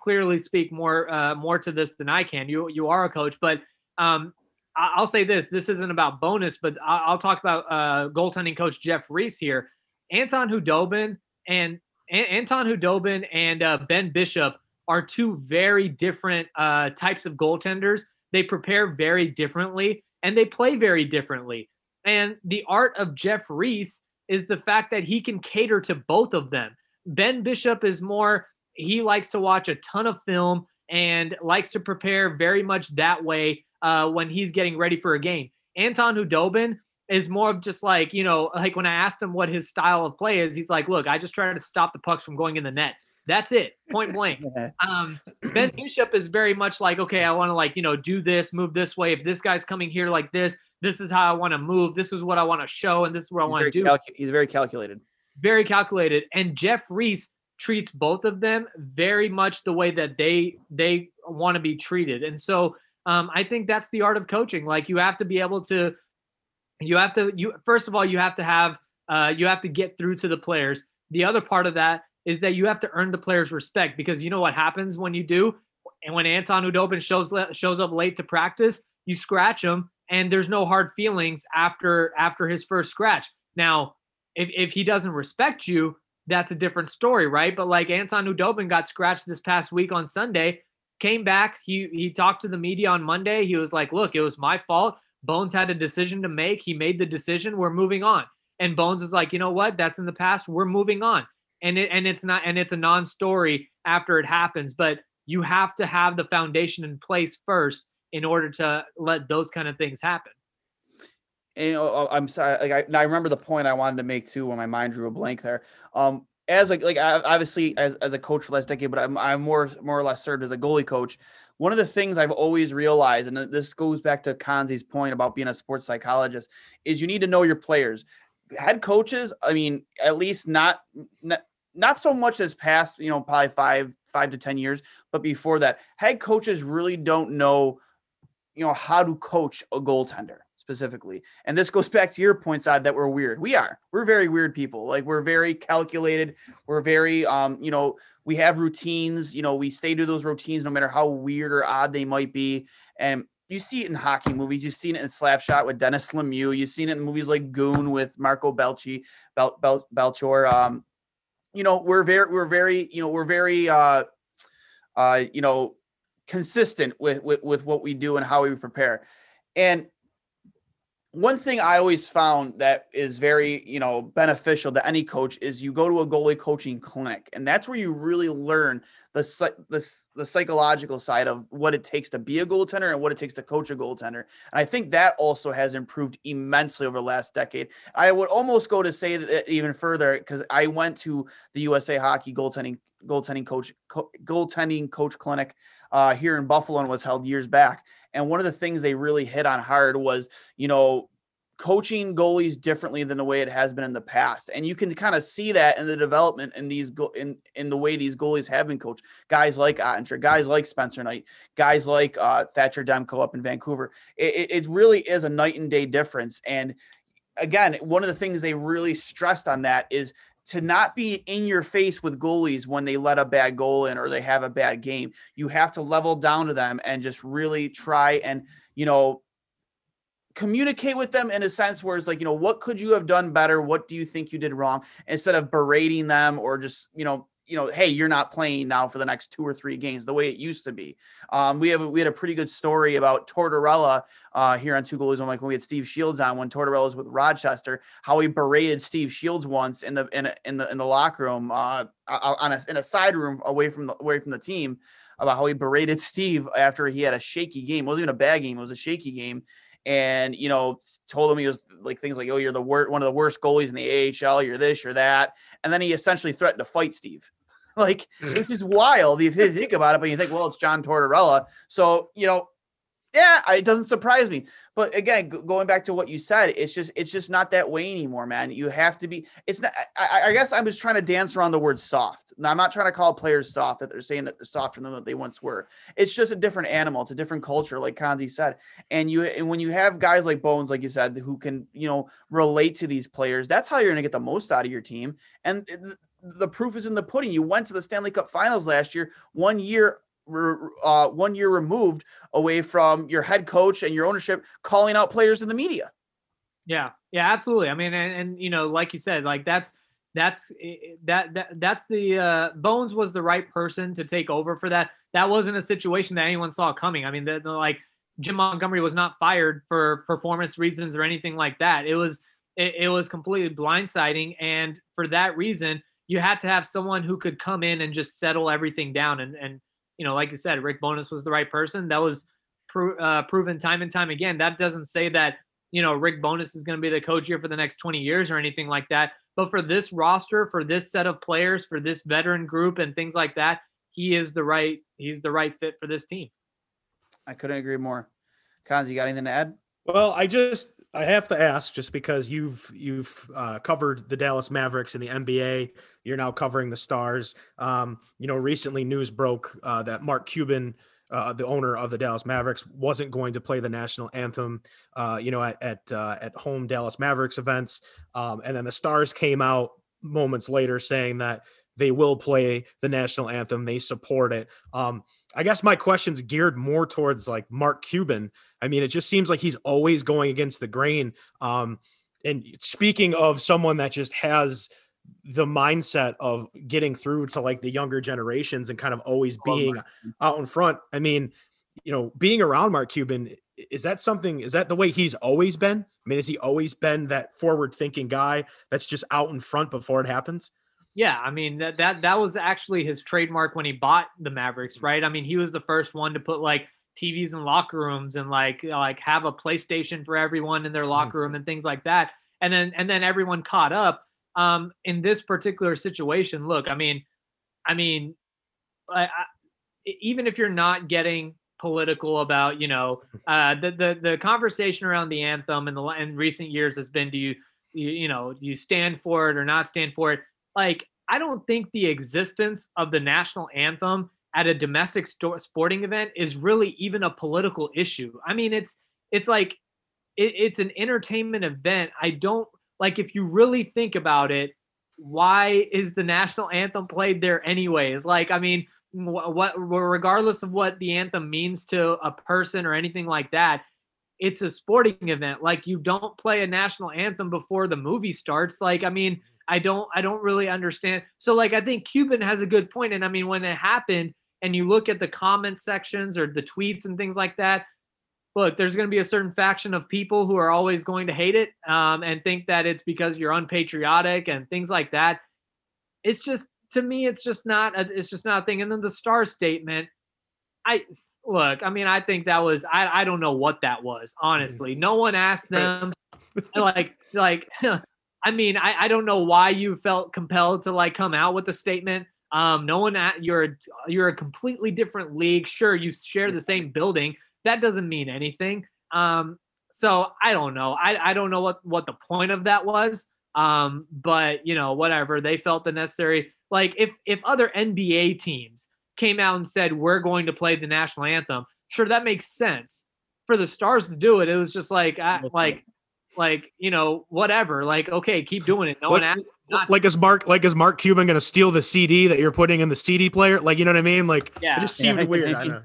clearly speak more uh, more to this than I can. You you are a coach, but um, I- will say this: this isn't about Bowness, but I- will talk about uh, goaltending coach Jeff Reese here. Anton Khudobin and a- Anton Khudobin and uh, Ben Bishop are two very different uh, types of goaltenders. They prepare very differently and they play very differently. And the art of Jeff Reese is the fact that he can cater to both of them. Ben Bishop is more, he likes to watch a ton of film and likes to prepare very much that way uh, when he's getting ready for a game. Anton Khudobin is more of just like, you know, like when I asked him what his style of play is, he's like, look, I just try to stop the pucks from going in the net. That's it, point blank. Um, ben Bishop is very much like, okay, I want to like, you know, do this, move this way. If this guy's coming here like this, this is how I want to move. This is what I want to show, and this is what I want to do. Calcu- he's very calculated very calculated. And Jeff Reese treats both of them very much the way that they they want to be treated. And so um, I think that's the art of coaching. Like you have to be able to, you have to you first of all you have to have uh, you have to get through to the players. The other part of that is that you have to earn the players' respect because you know what happens when you do, and when Anton Khudobin shows shows up late to practice, you scratch him, and there's no hard feelings after after his first scratch. Now if, if he doesn't respect you, that's a different story, right? But like Anton Khudobin got scratched this past week on Sunday, came back. He he talked to the media on Monday. He was like, "Look, it was my fault. Bones had a decision to make. He made the decision. We're moving on." And Bones is like, "You know what? That's in the past. We're moving on." And it and it's not and it's a non-story after it happens, but you have to have the foundation in place first in order to let those kind of things happen and, you know, I'm sorry. Like I, I remember the point I wanted to make too when my mind drew a blank there. Um, as like like obviously as, as a coach for the last decade, but I'm I'm more more or less served as a goalie coach. One of the things I've always realized, and this goes back to Konze's point about being a sports psychologist, is you need to know your players. Head coaches, I mean, at least not not, not so much as past, you know, probably five five to ten years, but before that, head coaches really don't know, you know, how to coach a goaltender specifically. And this goes back to your point side that we're weird. We are. We're very weird people. Like we're very calculated. We're very um, you know, we have routines, you know, we stay to those routines no matter how weird or odd they might be. And you see it in hockey movies. You've seen it in Slapshot with Dennis Lemieux. You've seen it in movies like Goon with Marco Belchi, Bel, Bel, Belchior. Um, you know, we're very, we're very, you know, we're very, uh, uh, you know, consistent with, with with what we do and how we prepare. And one thing I always found that is very, you know, beneficial to any coach is you go to a goalie coaching clinic, and that's where you really learn the the the psychological side of what it takes to be a goaltender and what it takes to coach a goaltender. And I think that also has improved immensely over the last decade. I would almost go to say that even further because I went to the USA Hockey goaltending goaltending coach co- goaltending coach clinic uh, here in Buffalo and was held years back. And one of the things they really hit on hard was, you know, coaching goalies differently than the way it has been in the past. And you can kind of see that in the development in these go- in in the way these goalies have been coached. Guys like Oettinger, guys like Spencer Knight, guys like uh, Thatcher Demko up in Vancouver. It, it really is a night and day difference. And again, one of the things they really stressed on that is to not be in your face with goalies when they let a bad goal in or they have a bad game. You have to level down to them and just really try and, you know, communicate with them in a sense where it's like, you know, what could you have done better? What do you think you did wrong? Instead of berating them or just, you know, you know, hey, you're not playing now for the next two or three games the way it used to be. Um, we have we had a pretty good story about Tortorella uh, here on Two Goalies. On like when we had Steve Shields on when Tortorella was with Rochester, how he berated Steve Shields once in the in a, in the in the locker room uh, on a in a side room away from the away from the team about how he berated Steve after he had a shaky game. It wasn't even a bad game; it was a shaky game and you know told him he was like things like oh you're the worst one of the worst goalies in the AHL you're this you're that and then he essentially threatened to fight Steve. Like which is wild if you think about it but you think well it's John Tortorella. So you know yeah, it doesn't surprise me. But again, going back to what you said, it's just it's just not that way anymore, man. You have to be. It's not. I, I guess I was trying to dance around the word soft. Now, I'm not trying to call players soft that they're saying that they're softer than what they once were. It's just a different animal. It's a different culture, like Konze said. And you and when you have guys like Bones, like you said, who can you know relate to these players, that's how you're going to get the most out of your team. And eh, the proof is in the pudding. You went to the Stanley Cup Finals last year, one year uh, one year removed away from your head coach and your ownership calling out players in the media. Yeah, yeah, absolutely. I mean, and, and you know, like you said, like that's that's that that that's the uh, Bones was the right person to take over for that. That wasn't a situation that anyone saw coming. I mean, the, the, like Jim Montgomery was not fired for performance reasons or anything like that. It was it, it was completely blindsiding, and for that reason, you had to have someone who could come in and just settle everything down and and you know, like you said, Rick Bowness was the right person. That was pro- uh, proven time and time again. That doesn't say that you know Rick Bowness is going to be the coach here for the next 20 years or anything like that. But for this roster, for this set of players, for this veteran group and things like that, he is the right he's the right fit for this team. I couldn't agree more. Cons, you got anything to add? Well, I just I have to ask, just because you've you've uh, covered the Dallas Mavericks in the NBA, you're now covering the Stars. Um, you know, recently news broke uh, that Mark Cuban, uh, the owner of the Dallas Mavericks, wasn't going to play the national anthem. Uh, you know, at at uh, at home Dallas Mavericks events, um, and then the Stars came out moments later saying that they will play the national anthem. They support it. Um, I guess my question's geared more towards like Mark Cuban. I mean, it just seems like he's always going against the grain. Um, and speaking of someone that just has the mindset of getting through to like the younger generations and kind of always being out in front. I mean, you know, being around Mark Cuban, is that something, is that the way he's always been? I mean, has he always been that forward thinking guy that's just out in front before it happens? Yeah, I mean that that that was actually his trademark when he bought the Mavericks, mm. right? I mean, he was the first one to put like TVs in locker rooms and like like have a PlayStation for everyone in their locker room and things like that. And then and then everyone caught up. Um, in this particular situation, look, I mean, I mean, I, I, even if you're not getting political about, you know, uh, the the the conversation around the anthem in the in recent years has been, do you you, you know, do you stand for it or not stand for it? Like I don't think the existence of the national anthem at a domestic sporting event is really even a political issue. I mean, it's it's like it, it's an entertainment event. I don't like if you really think about it. Why is the national anthem played there anyways? Like, I mean, what regardless of what the anthem means to a person or anything like that, it's a sporting event. Like, you don't play a national anthem before the movie starts. Like, I mean I don't I don't really understand. So like I think Cuban has a good point. and I mean when it happened and you look at the comment sections or the tweets and things like that look, there's going to be a certain faction of people who are always going to hate it um, and think that it's because you're unpatriotic and things like that. It's just to me, it's just not. A, it's just not a thing. And then the star statement, I look. I mean, I think that was. I I don't know what that was. Honestly, no one asked them. like like. I mean, I, I don't know why you felt compelled to like come out with a statement. Um, no one at you're you're a completely different league. Sure, you share the same building, that doesn't mean anything. Um, so I don't know. I, I don't know what, what the point of that was. Um, but you know, whatever. They felt the necessary like if if other NBA teams came out and said we're going to play the national anthem, sure that makes sense. For the stars to do it, it was just like I, like like you know whatever like okay keep doing it no like, one asked not- like is mark like is mark cuban gonna steal the cd that you're putting in the cd player like you know what i mean like yeah it just seemed yeah. weird I know.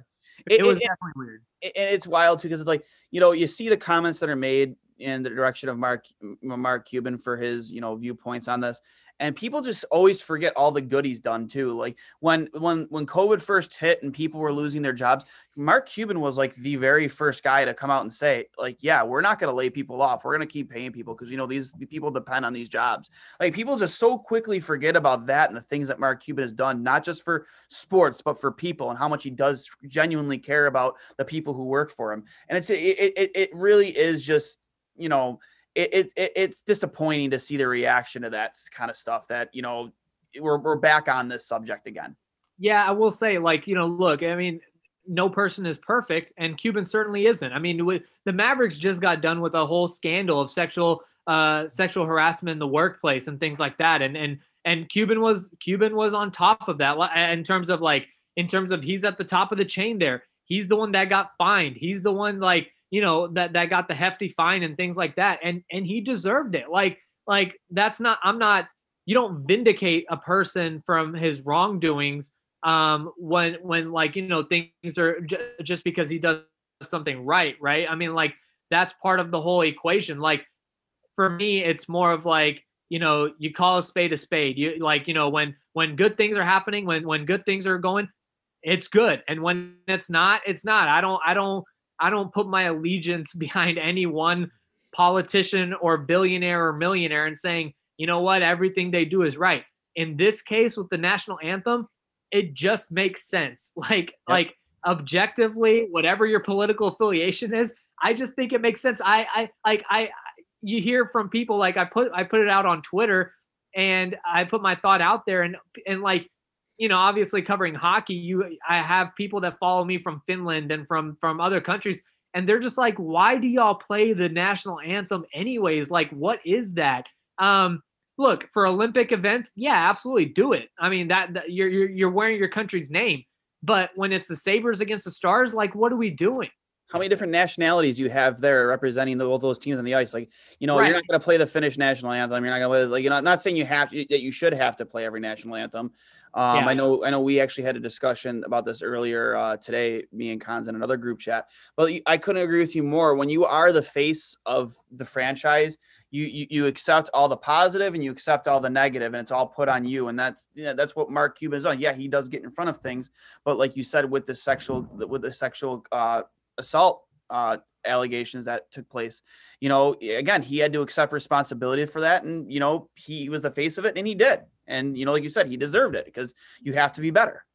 it, it was it, definitely weird and it's wild too because it's like you know you see the comments that are made in the direction of Mark Mark Cuban for his you know viewpoints on this, and people just always forget all the good he's done too. Like when when when COVID first hit and people were losing their jobs, Mark Cuban was like the very first guy to come out and say, like, yeah, we're not going to lay people off. We're going to keep paying people because you know these people depend on these jobs. Like people just so quickly forget about that and the things that Mark Cuban has done, not just for sports but for people and how much he does genuinely care about the people who work for him. And it's it it, it really is just you know it, it, it's disappointing to see the reaction to that kind of stuff that you know we're, we're back on this subject again. Yeah i will say like you know look i mean no person is perfect and cuban certainly isn't. I mean the mavericks just got done with a whole scandal of sexual uh sexual harassment in the workplace and things like that and and and cuban was cuban was on top of that in terms of like in terms of he's at the top of the chain there. He's the one that got fined. He's the one like you know that that got the hefty fine and things like that. And and he deserved it. Like like that's not i'm not you don't vindicate a person from his wrongdoings um when when like you know things are j- just because he does something right right? I mean like that's part of the whole equation. Like for me it's more of like you know you call a spade a spade. You like you know when when good things are happening when when good things are going it's good. And when it's not it's not. I don't i don't I don't put my allegiance behind any one politician or billionaire or millionaire and saying, you know what, everything they do is right. In this case with the national anthem, it just makes sense. Like, yep. like objectively, whatever your political affiliation is, I just think it makes sense. I, I like, I, you hear from people like I put, I put it out on Twitter and I put my thought out there and, and like, you know, obviously covering hockey, you I have people that follow me from Finland and from from other countries and they're just like, "Why do y'all play the national anthem anyways? Like what is that?" Um look, for Olympic events, yeah, absolutely do it. I mean, that, that you're, you're you're wearing your country's name. But when it's the Sabres against the Stars, like what are we doing? how many different nationalities you have there representing the, all those teams on the ice. Like, you know, right. you're not going to play the Finnish national anthem. You're not going to like, you know, I'm not saying you have to, that you should have to play every national anthem. Um, yeah. I know, I know we actually had a discussion about this earlier uh, today, me and Cons in another group chat, but I couldn't agree with you more. When you are the face of the franchise, you, you, you accept all the positive and you accept all the negative and it's all put on you. And that's, you know, that's what Mark Cuban Cuban's done. Yeah. He does get in front of things, but like you said, with the sexual, with the sexual, uh, assault uh, allegations that took place. You know, again, he had to accept responsibility for that, and you know, he was the face of it, and he did. And you know, like you said, he deserved it because you have to be better.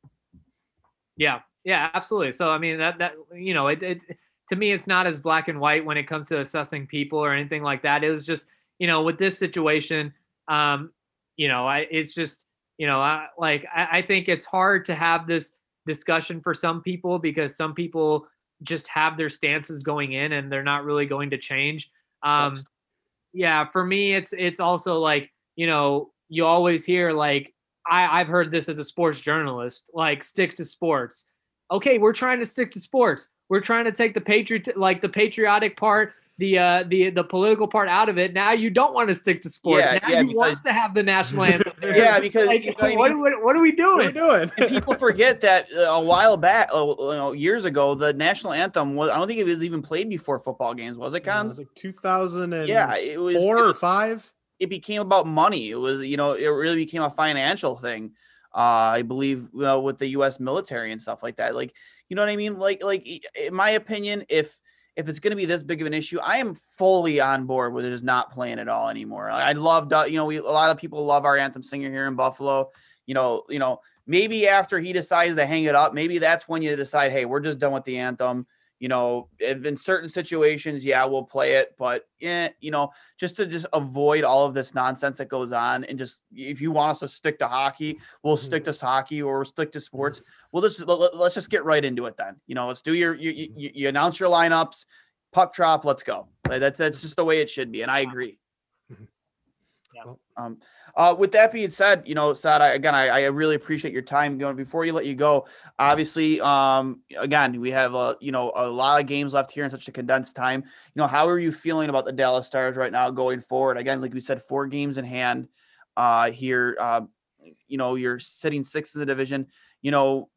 Yeah, yeah, absolutely. So I mean, that that you know, it, it to me, it's not as black and white when it comes to assessing people or anything like that. It was just you know, with this situation, um, you know, I it's just you know, I, like I, I think it's hard to have this discussion for some people because some people just have their stances going in and they're not really going to change. Um, yeah, for me, it's it's also like you know you always hear like I I've heard this as a sports journalist like stick to sports. Okay, we're trying to stick to sports. We're trying to take the patriot like the patriotic part the uh the the political part out of it. Now you don't want to stick to sports. Yeah, now yeah, you because, want to have the national anthem. yeah, because like, you know, what, what, what, are we doing? What are doing? people forget that uh, a while back, uh, you know, years ago, the national anthem was. I don't think it was even played before football games. Was it, Cons? Yeah, it was like 2000 and yeah, it was four it or five. It became about money. It was, you know, it really became a financial thing. Uh, I believe with the U.S. military and stuff like that. Like, you know what I mean? Like, like in my opinion, if if it's going to be this big of an issue, I am fully on board with it is not playing at all anymore. I love, you know, we a lot of people love our anthem singer here in Buffalo. You know, you know, maybe after he decides to hang it up, maybe that's when you decide, hey, we're just done with the anthem. You know, in certain situations, yeah, we'll play it, but yeah, you know, just to just avoid all of this nonsense that goes on, and just if you want us to stick to hockey, we'll mm-hmm. stick to hockey or we'll stick to sports. We'll just let, us just get right into it then. You know, let's do your you, you, you announce your lineups, puck drop, let's go. That's that's just the way it should be, and I agree. Mm-hmm. Yeah. Um, uh, with that being said, you know, Saad, again, I, I, really appreciate your time. Going before you let you go, obviously, um, again, we have a you know a lot of games left here in such a condensed time. You know, how are you feeling about the Dallas Stars right now going forward? Again, like we said, four games in hand uh, here. Uh, you know, you're sitting sixth in the division. You know,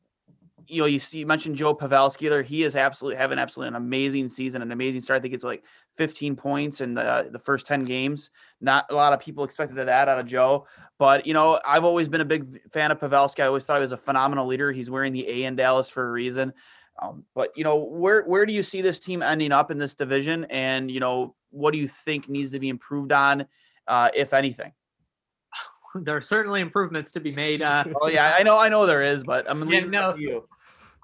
you know, you see, you mentioned Joe Pavelski there. He is absolutely having absolutely an amazing season, an amazing start. I think it's like 15 points in the the first 10 games. Not a lot of people expected that out of Joe, but you know, I've always been a big fan of Pavelski. I always thought he was a phenomenal leader. He's wearing the A in Dallas for a reason. Um, but you know, where where do you see this team ending up in this division? And you know, what do you think needs to be improved on, uh, if anything? there are certainly improvements to be made. Uh, oh yeah, I know, I know there is, but I'm yeah, no, to you.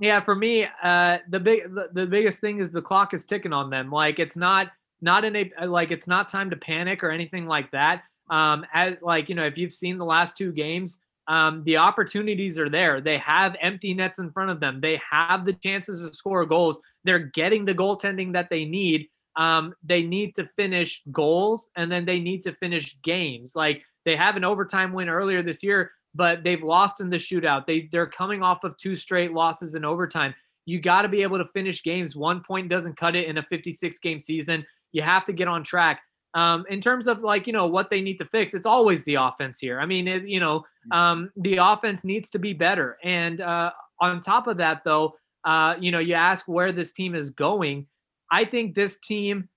Yeah, for me, uh, the big the, the biggest thing is the clock is ticking on them. Like it's not not in a like it's not time to panic or anything like that. Um, as like you know, if you've seen the last two games, um, the opportunities are there. They have empty nets in front of them. They have the chances to score goals. They're getting the goaltending that they need. Um, they need to finish goals and then they need to finish games. Like they have an overtime win earlier this year but they've lost in the shootout. They they're coming off of two straight losses in overtime. You got to be able to finish games. One point doesn't cut it in a 56 game season. You have to get on track. Um, in terms of like you know what they need to fix, it's always the offense here. I mean, it, you know, mm-hmm. um, the offense needs to be better. And uh, on top of that, though, uh, you know, you ask where this team is going. I think this team,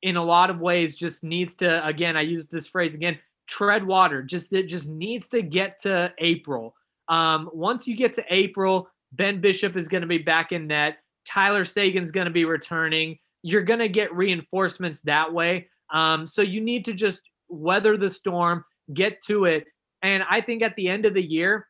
in a lot of ways, just needs to. Again, I use this phrase again tread water. Just it just needs to get to April. Um, once you get to April, Ben Bishop is going to be back in net. Tyler Seguin's going to be returning. You're going to get reinforcements that way. Um, so you need to just weather the storm, get to it. And I think at the end of the year,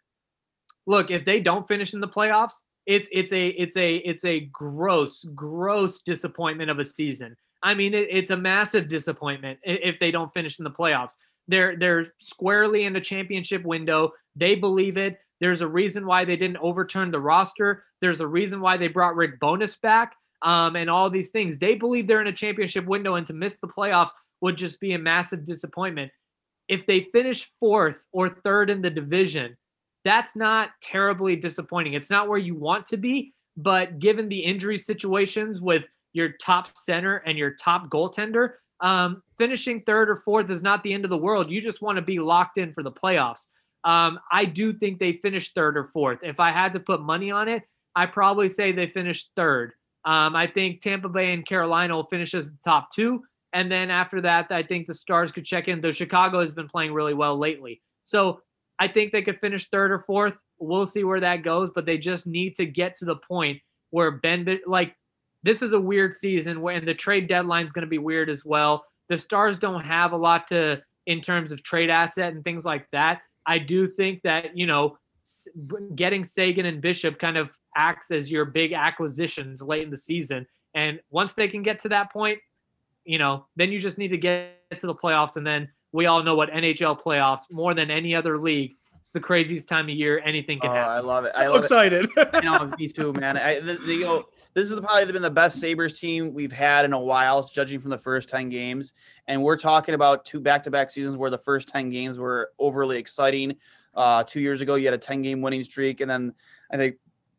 look, if they don't finish in the playoffs, it's it's a it's a it's a gross gross disappointment of a season. I mean, it, it's a massive disappointment if they don't finish in the playoffs. They're they're squarely in the championship window. They believe it. There's a reason why they didn't overturn the roster. There's a reason why they brought Rick Bowness back. Um, and all these things. They believe they're in a championship window, and to miss the playoffs would just be a massive disappointment. If they finish fourth or third in the division, that's not terribly disappointing. It's not where you want to be, but given the injury situations with your top center and your top goaltender, um, finishing third or fourth is not the end of the world. You just want to be locked in for the playoffs. Um, I do think they finished third or fourth. If I had to put money on it, I probably say they finished third. Um, I think Tampa Bay and Carolina will finish as the top two. And then after that, I think the Stars could check in. Though Chicago has been playing really well lately. So I think they could finish third or fourth. We'll see where that goes, but they just need to get to the point where Ben, like this is a weird season when the trade deadline is going to be weird as well. The Stars don't have a lot to in terms of trade asset and things like that. I do think that you know getting Seguin and Bishop kind of acts as your big acquisitions late in the season, and once they can get to that point, you know, then you just need to get to the playoffs, and then we all know what NHL playoffs more than any other league it's the craziest time of year. Anything can oh, happen. I love it. I love excited. It. you know, me too, man. I, the, the, you know, this is probably been the best Sabres team we've had in a while, judging from the first 10 games. And we're talking about two back to back seasons where the first 10 games were overly exciting. Uh, two years ago, you had a 10 game winning streak. And then I think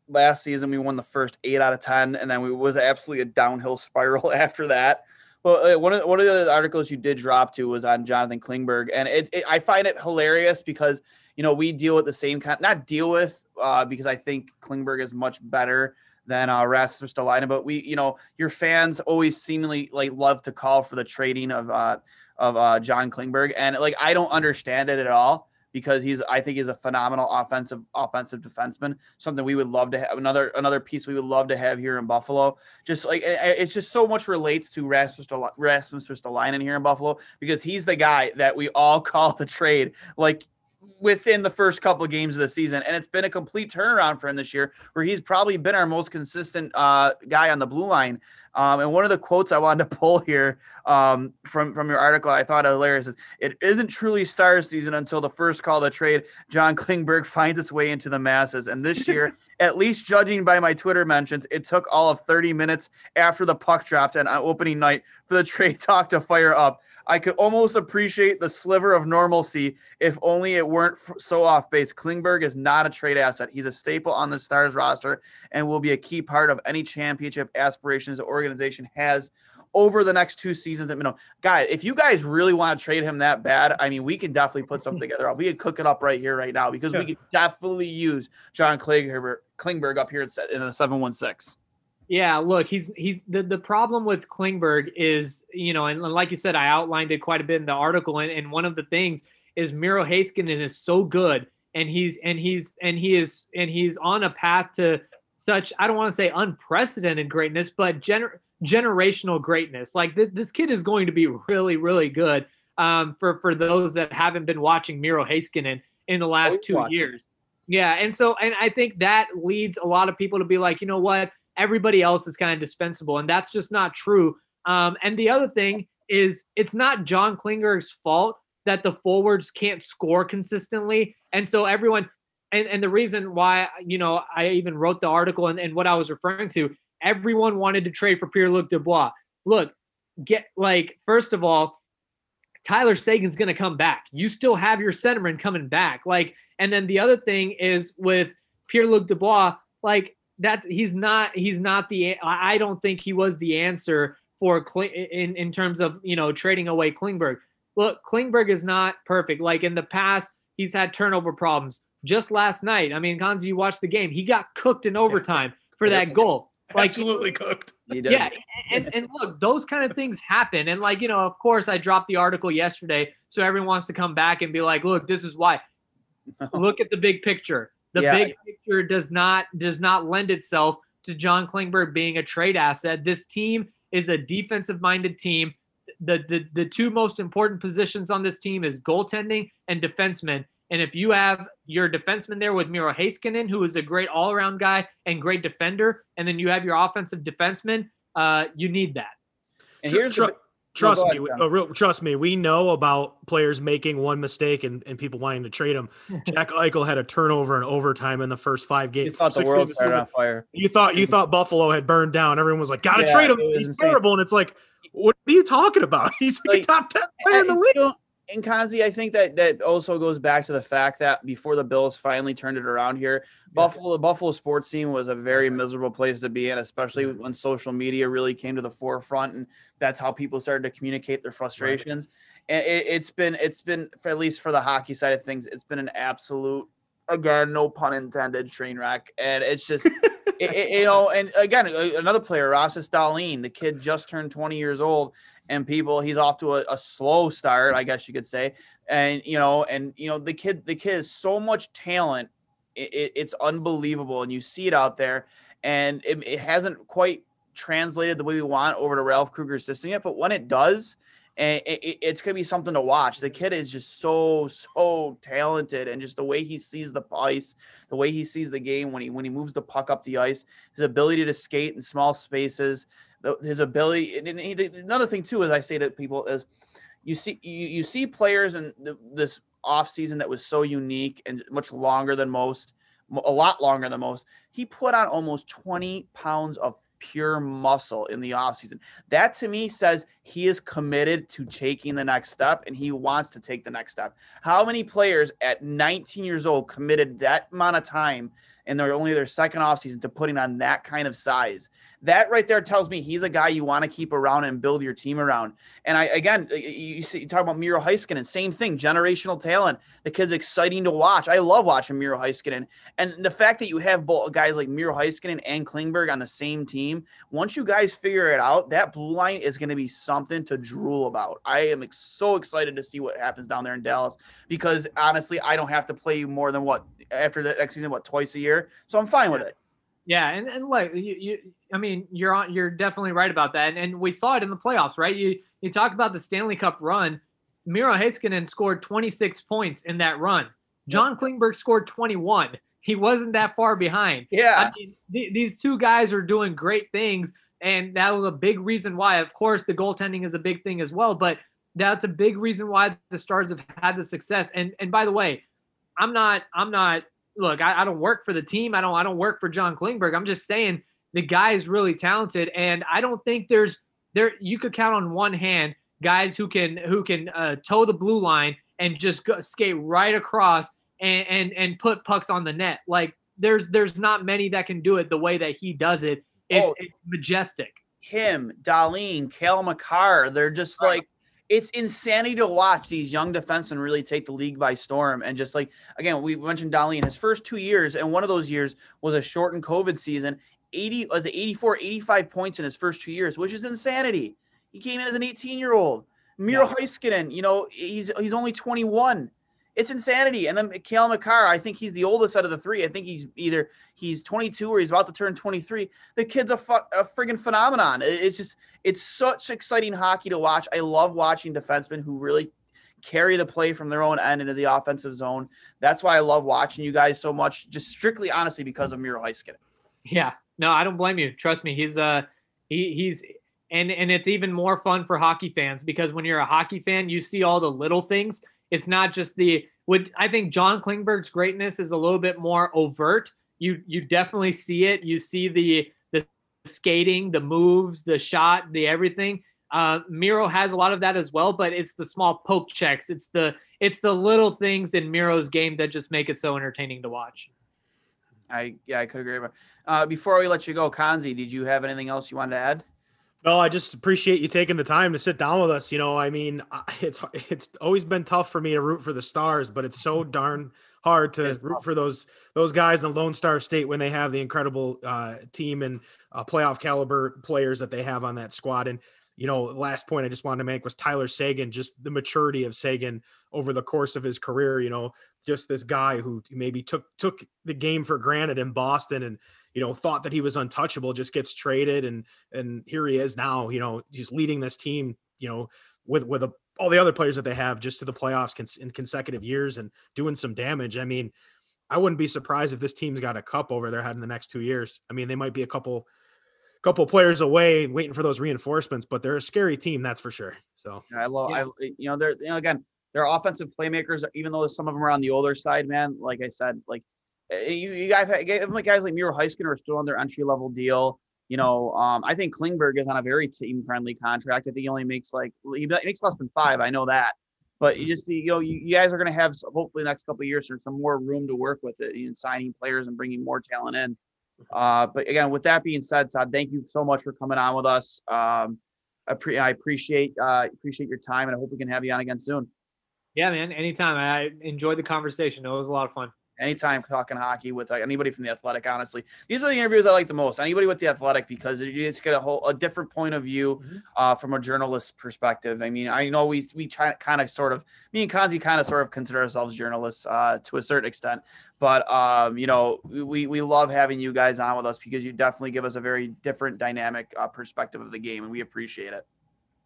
last season we won the first eight out of 10. And then we was absolutely a downhill spiral after that. Well, uh, one of one of the articles you did drop to was on Jonathan Klingberg, and it, it, I find it hilarious because you know, we deal with the same kind, not deal with, uh, because I think Klingberg is much better than uh, Rasmus Ristolainen, but we, you know, your fans always seemingly like love to call for the trading of uh, of uh, John Klingberg, and like I don't understand it at all because he's I think he's a phenomenal offensive offensive defenseman. Something we would love to have another another piece we would love to have here in Buffalo. Just like it's just so much relates to Rasmus Rasmus Ristolainen here in Buffalo because he's the guy that we all call the trade like within the first couple of games of the season. And it's been a complete turnaround for him this year, where he's probably been our most consistent uh, guy on the blue line. Um, and one of the quotes I wanted to pull here um, from from your article, I thought hilarious is it isn't truly star season until the first call to trade John Klingberg finds its way into the masses. And this year, at least judging by my Twitter mentions, it took all of 30 minutes after the puck dropped and on opening night for the trade talk to fire up. I could almost appreciate the sliver of normalcy if only it weren't so off base. Klingberg is not a trade asset. He's a staple on the Stars roster and will be a key part of any championship aspirations the organization has over the next two seasons at minimum. Guys, if you guys really want to trade him that bad, I mean, we can definitely put something together. We could cook it up right here, right now, because yeah. we could definitely use John Klingberg, Klingberg up here in the 716. Yeah, look, he's he's the, the problem with Klingberg is, you know, and like you said, I outlined it quite a bit in the article. And, and one of the things is Miro Heiskanen is so good and he's and he's and he is and he's on a path to such I don't want to say unprecedented greatness, but gener- generational greatness. Like th- this kid is going to be really, really good. Um, for for those that haven't been watching Miro Heiskanen in the last two watching. years. Yeah, and so and I think that leads a lot of people to be like, you know what, everybody else is kind of dispensable. And that's just not true. Um, and the other thing is, it's not John Klingberg's fault that the forwards can't score consistently. And so everyone, and, and the reason why, you know, I even wrote the article and, and what I was referring to, everyone wanted to trade for Pierre Luc Dubois. Look, get like, first of all, Tyler Seguin's going to come back. You still have your centerman coming back. Like, and then the other thing is with Pierre Luc Dubois, like, that's he's not he's not the I don't think he was the answer for in in terms of you know trading away Klingberg. Look, Klingberg is not perfect. Like in the past, he's had turnover problems. Just last night, I mean, Konze, you watched the game. He got cooked in overtime for that goal. Like absolutely cooked. Yeah, and and look, those kind of things happen. And like you know, of course, I dropped the article yesterday, so everyone wants to come back and be like, look, this is why. Look at the big picture. The yeah. big picture does not does not lend itself to John Klingberg being a trade asset. This team is a defensive minded team. The, the the two most important positions on this team is goaltending and defenseman. And if you have your defenseman there with Miro Heiskanen, who is a great all around guy and great defender, and then you have your offensive defenseman, uh, you need that. And here's the, Trust me, uh, real, trust me. We know about players making one mistake and, and people wanting to trade them. Jack Eichel had a turnover in overtime in the first five games. You thought the world started on fire. You thought you thought Buffalo had burned down. Everyone was like, "Gotta yeah, trade him. He's insane. terrible." And it's like, what are you talking about? He's like, like a top ten player in the league and Konze, I think that that also goes back to the fact that before the Bills finally turned it around here, yeah. Buffalo, the Buffalo sports scene was a very miserable place to be in, especially when social media really came to the forefront, and that's how people started to communicate their frustrations. Right. And it, has been, it's been, for at least for the hockey side of things, it's been an absolute, again, no pun intended, train wreck, and it's just. it, it, you know, and again, another player, Rasmus Dahlin, the kid just turned 20 years old, and people he's off to a, a, slow start i guess you could say and you know and you know the kid the kid has so much talent it, it, it's unbelievable and you see it out there and it, it, hasn't quite translated the way we want over to ralph krueger's system yet but when it does and it's going to be something to watch the kid is just so so talented and just the way he sees the ice the way he sees the game when he when he moves the puck up the ice his ability to skate in small spaces his ability. And he, another thing too, as I say to people, is you see you, you see players in the, this off season that was so unique and much longer than most, a lot longer than most. He put on almost 20 pounds of pure muscle in the offseason. That to me says he is committed to taking the next step and he wants to take the next step. How many players at 19 years old committed that amount of time and they're only their second offseason to putting on that kind of size. That right there tells me he's a guy you want to keep around and build your team around. And I again, you, see, you talk about Miro Heiskanen, same thing, generational talent. The kid's exciting to watch. I love watching Miro Heiskanen, and the fact that you have both guys like Miro Heiskanen and Klingberg on the same team. Once you guys figure it out, that blue line is going to be something to drool about. I am so excited to see what happens down there in Dallas because honestly, I don't have to play more than what after the next season, what twice a year, so I'm fine with it. Yeah, and and like you, you, I mean, you're on, you're definitely right about that, and, and we saw it in the playoffs, right? You you talk about the Stanley Cup run. Miro Heiskanen scored 26 points in that run. John Klingberg scored 21. He wasn't that far behind. Yeah, I mean, th- these two guys are doing great things, and that was a big reason why. Of course, the goaltending is a big thing as well, but that's a big reason why the Stars have had the success. And and by the way, I'm not I'm not look, I, I, don't work for the team. I don't I don't work for John Klingberg. I'm just saying the guy is really talented, and I don't think there's there you could count on one hand guys who can who can uh, toe the blue line and just go, skate right across and, and and put pucks on the net. Like there's there's not many that can do it the way that he does it. It's, oh, it's majestic. Him, Dahlin, Cale Makar, they're just like it's insanity to watch these young defensemen really take the league by storm. And just like again, we mentioned Dolly in his first two years, and one of those years was a shortened COVID season. 80 was it 84, 85 points in his first two years, which is insanity. He came in as an 18 year old. Miro yeah. Heiskanen, you know, he's he's only 21 it's insanity. And then Cale Makar, I think he's the oldest out of the three. I think he's either he's 22 or he's about to turn 23. The kid's a, fu- a friggin' phenomenon. It's just it's such exciting hockey to watch. I love watching defensemen who really carry the play from their own end into the offensive zone. That's why I love watching you guys so much, just strictly honestly because of Miro Heiskanen. Yeah, no, I don't blame you. Trust me, he's uh he he's and and it's even more fun for hockey fans because when you're a hockey fan, you see all the little things it's not just the would I think John Klingberg's greatness is a little bit more overt. You you definitely see it. You see the the skating, the moves, the shot, the everything. Uh, Miro has a lot of that as well, but it's the small poke checks. It's the it's the little things in Miro's game that just make it so entertaining to watch. I yeah, I could agree. Uh, before we let you go, Konze, did you have anything else you wanted to add? No, I just appreciate you taking the time to sit down with us. You know, I mean, it's it's always been tough for me to root for the Stars, but it's so darn hard to root for those those guys in the Lone Star State when they have the incredible uh, team and uh, playoff caliber players that they have on that squad. And you know, last point I just wanted to make was Tyler Seguin, just the maturity of Sagan over the course of his career. You know, just this guy who maybe took took the game for granted in Boston and you know, thought that he was untouchable, just gets traded, and and here he is now. You know, he's leading this team. You know, with with a, all the other players that they have just to the playoffs cons- in consecutive years and doing some damage. I mean, I wouldn't be surprised if this team's got a cup over their head in the next two years. I mean, they might be a couple couple players away waiting for those reinforcements, but they're a scary team, that's for sure. So I love, yeah. I you know, they're you know again, they're offensive playmakers, even though some of them are on the older side, man. Like I said, like you, you guys, like guys like Miro Heiskanen are still on their entry level deal. You know, um, I think Klingberg is on a very team friendly contract. I think he only makes like he makes less than five. I know that, but you just you know you, you guys are going to have hopefully the next couple of years there's some more room to work with it in signing players and bringing more talent in. Uh, but again, with that being said, Saad, thank you so much for coming on with us. Um, I, pre- I appreciate uh, appreciate your time, and I hope we can have you on again soon. Yeah, man. Anytime. I enjoyed the conversation. It was a lot of fun anytime talking hockey with like anybody from the athletic honestly these are the interviews i like the most anybody with the athletic because you just get a whole a different point of view mm-hmm. uh, from a journalist perspective i mean i know we we try kind of sort of me and Konze kind of sort of consider ourselves journalists uh, to a certain extent but um, you know we we love having you guys on with us because you definitely give us a very different dynamic uh, perspective of the game and we appreciate it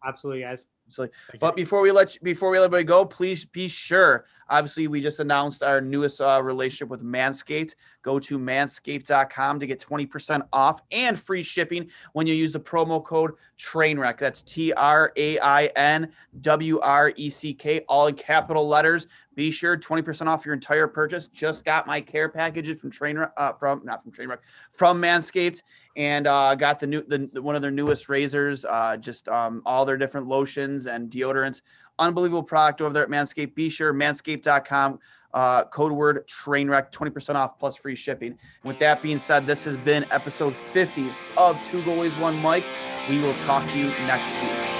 absolutely guys Absolutely. But before we let you, before we let everybody go, please be sure. Obviously, we just announced our newest uh, relationship with Manscaped. Go to manscaped.com to get 20% off and free shipping when you use the promo code Trainwreck. That's T R A I N W R E C K, all in capital letters. Be sure 20% off your entire purchase. Just got my care packages from Trainwreck, uh, from not from Trainwreck, from Manscaped and uh, got the new the, one of their newest razors, uh, just um, all their different lotions and deodorants. Unbelievable product over there at Manscaped. Be sure manscaped.com uh, code word trainwreck, 20% off plus free shipping. With that being said, this has been episode 50 of Two Goalies, One Mic. We will talk to you next week.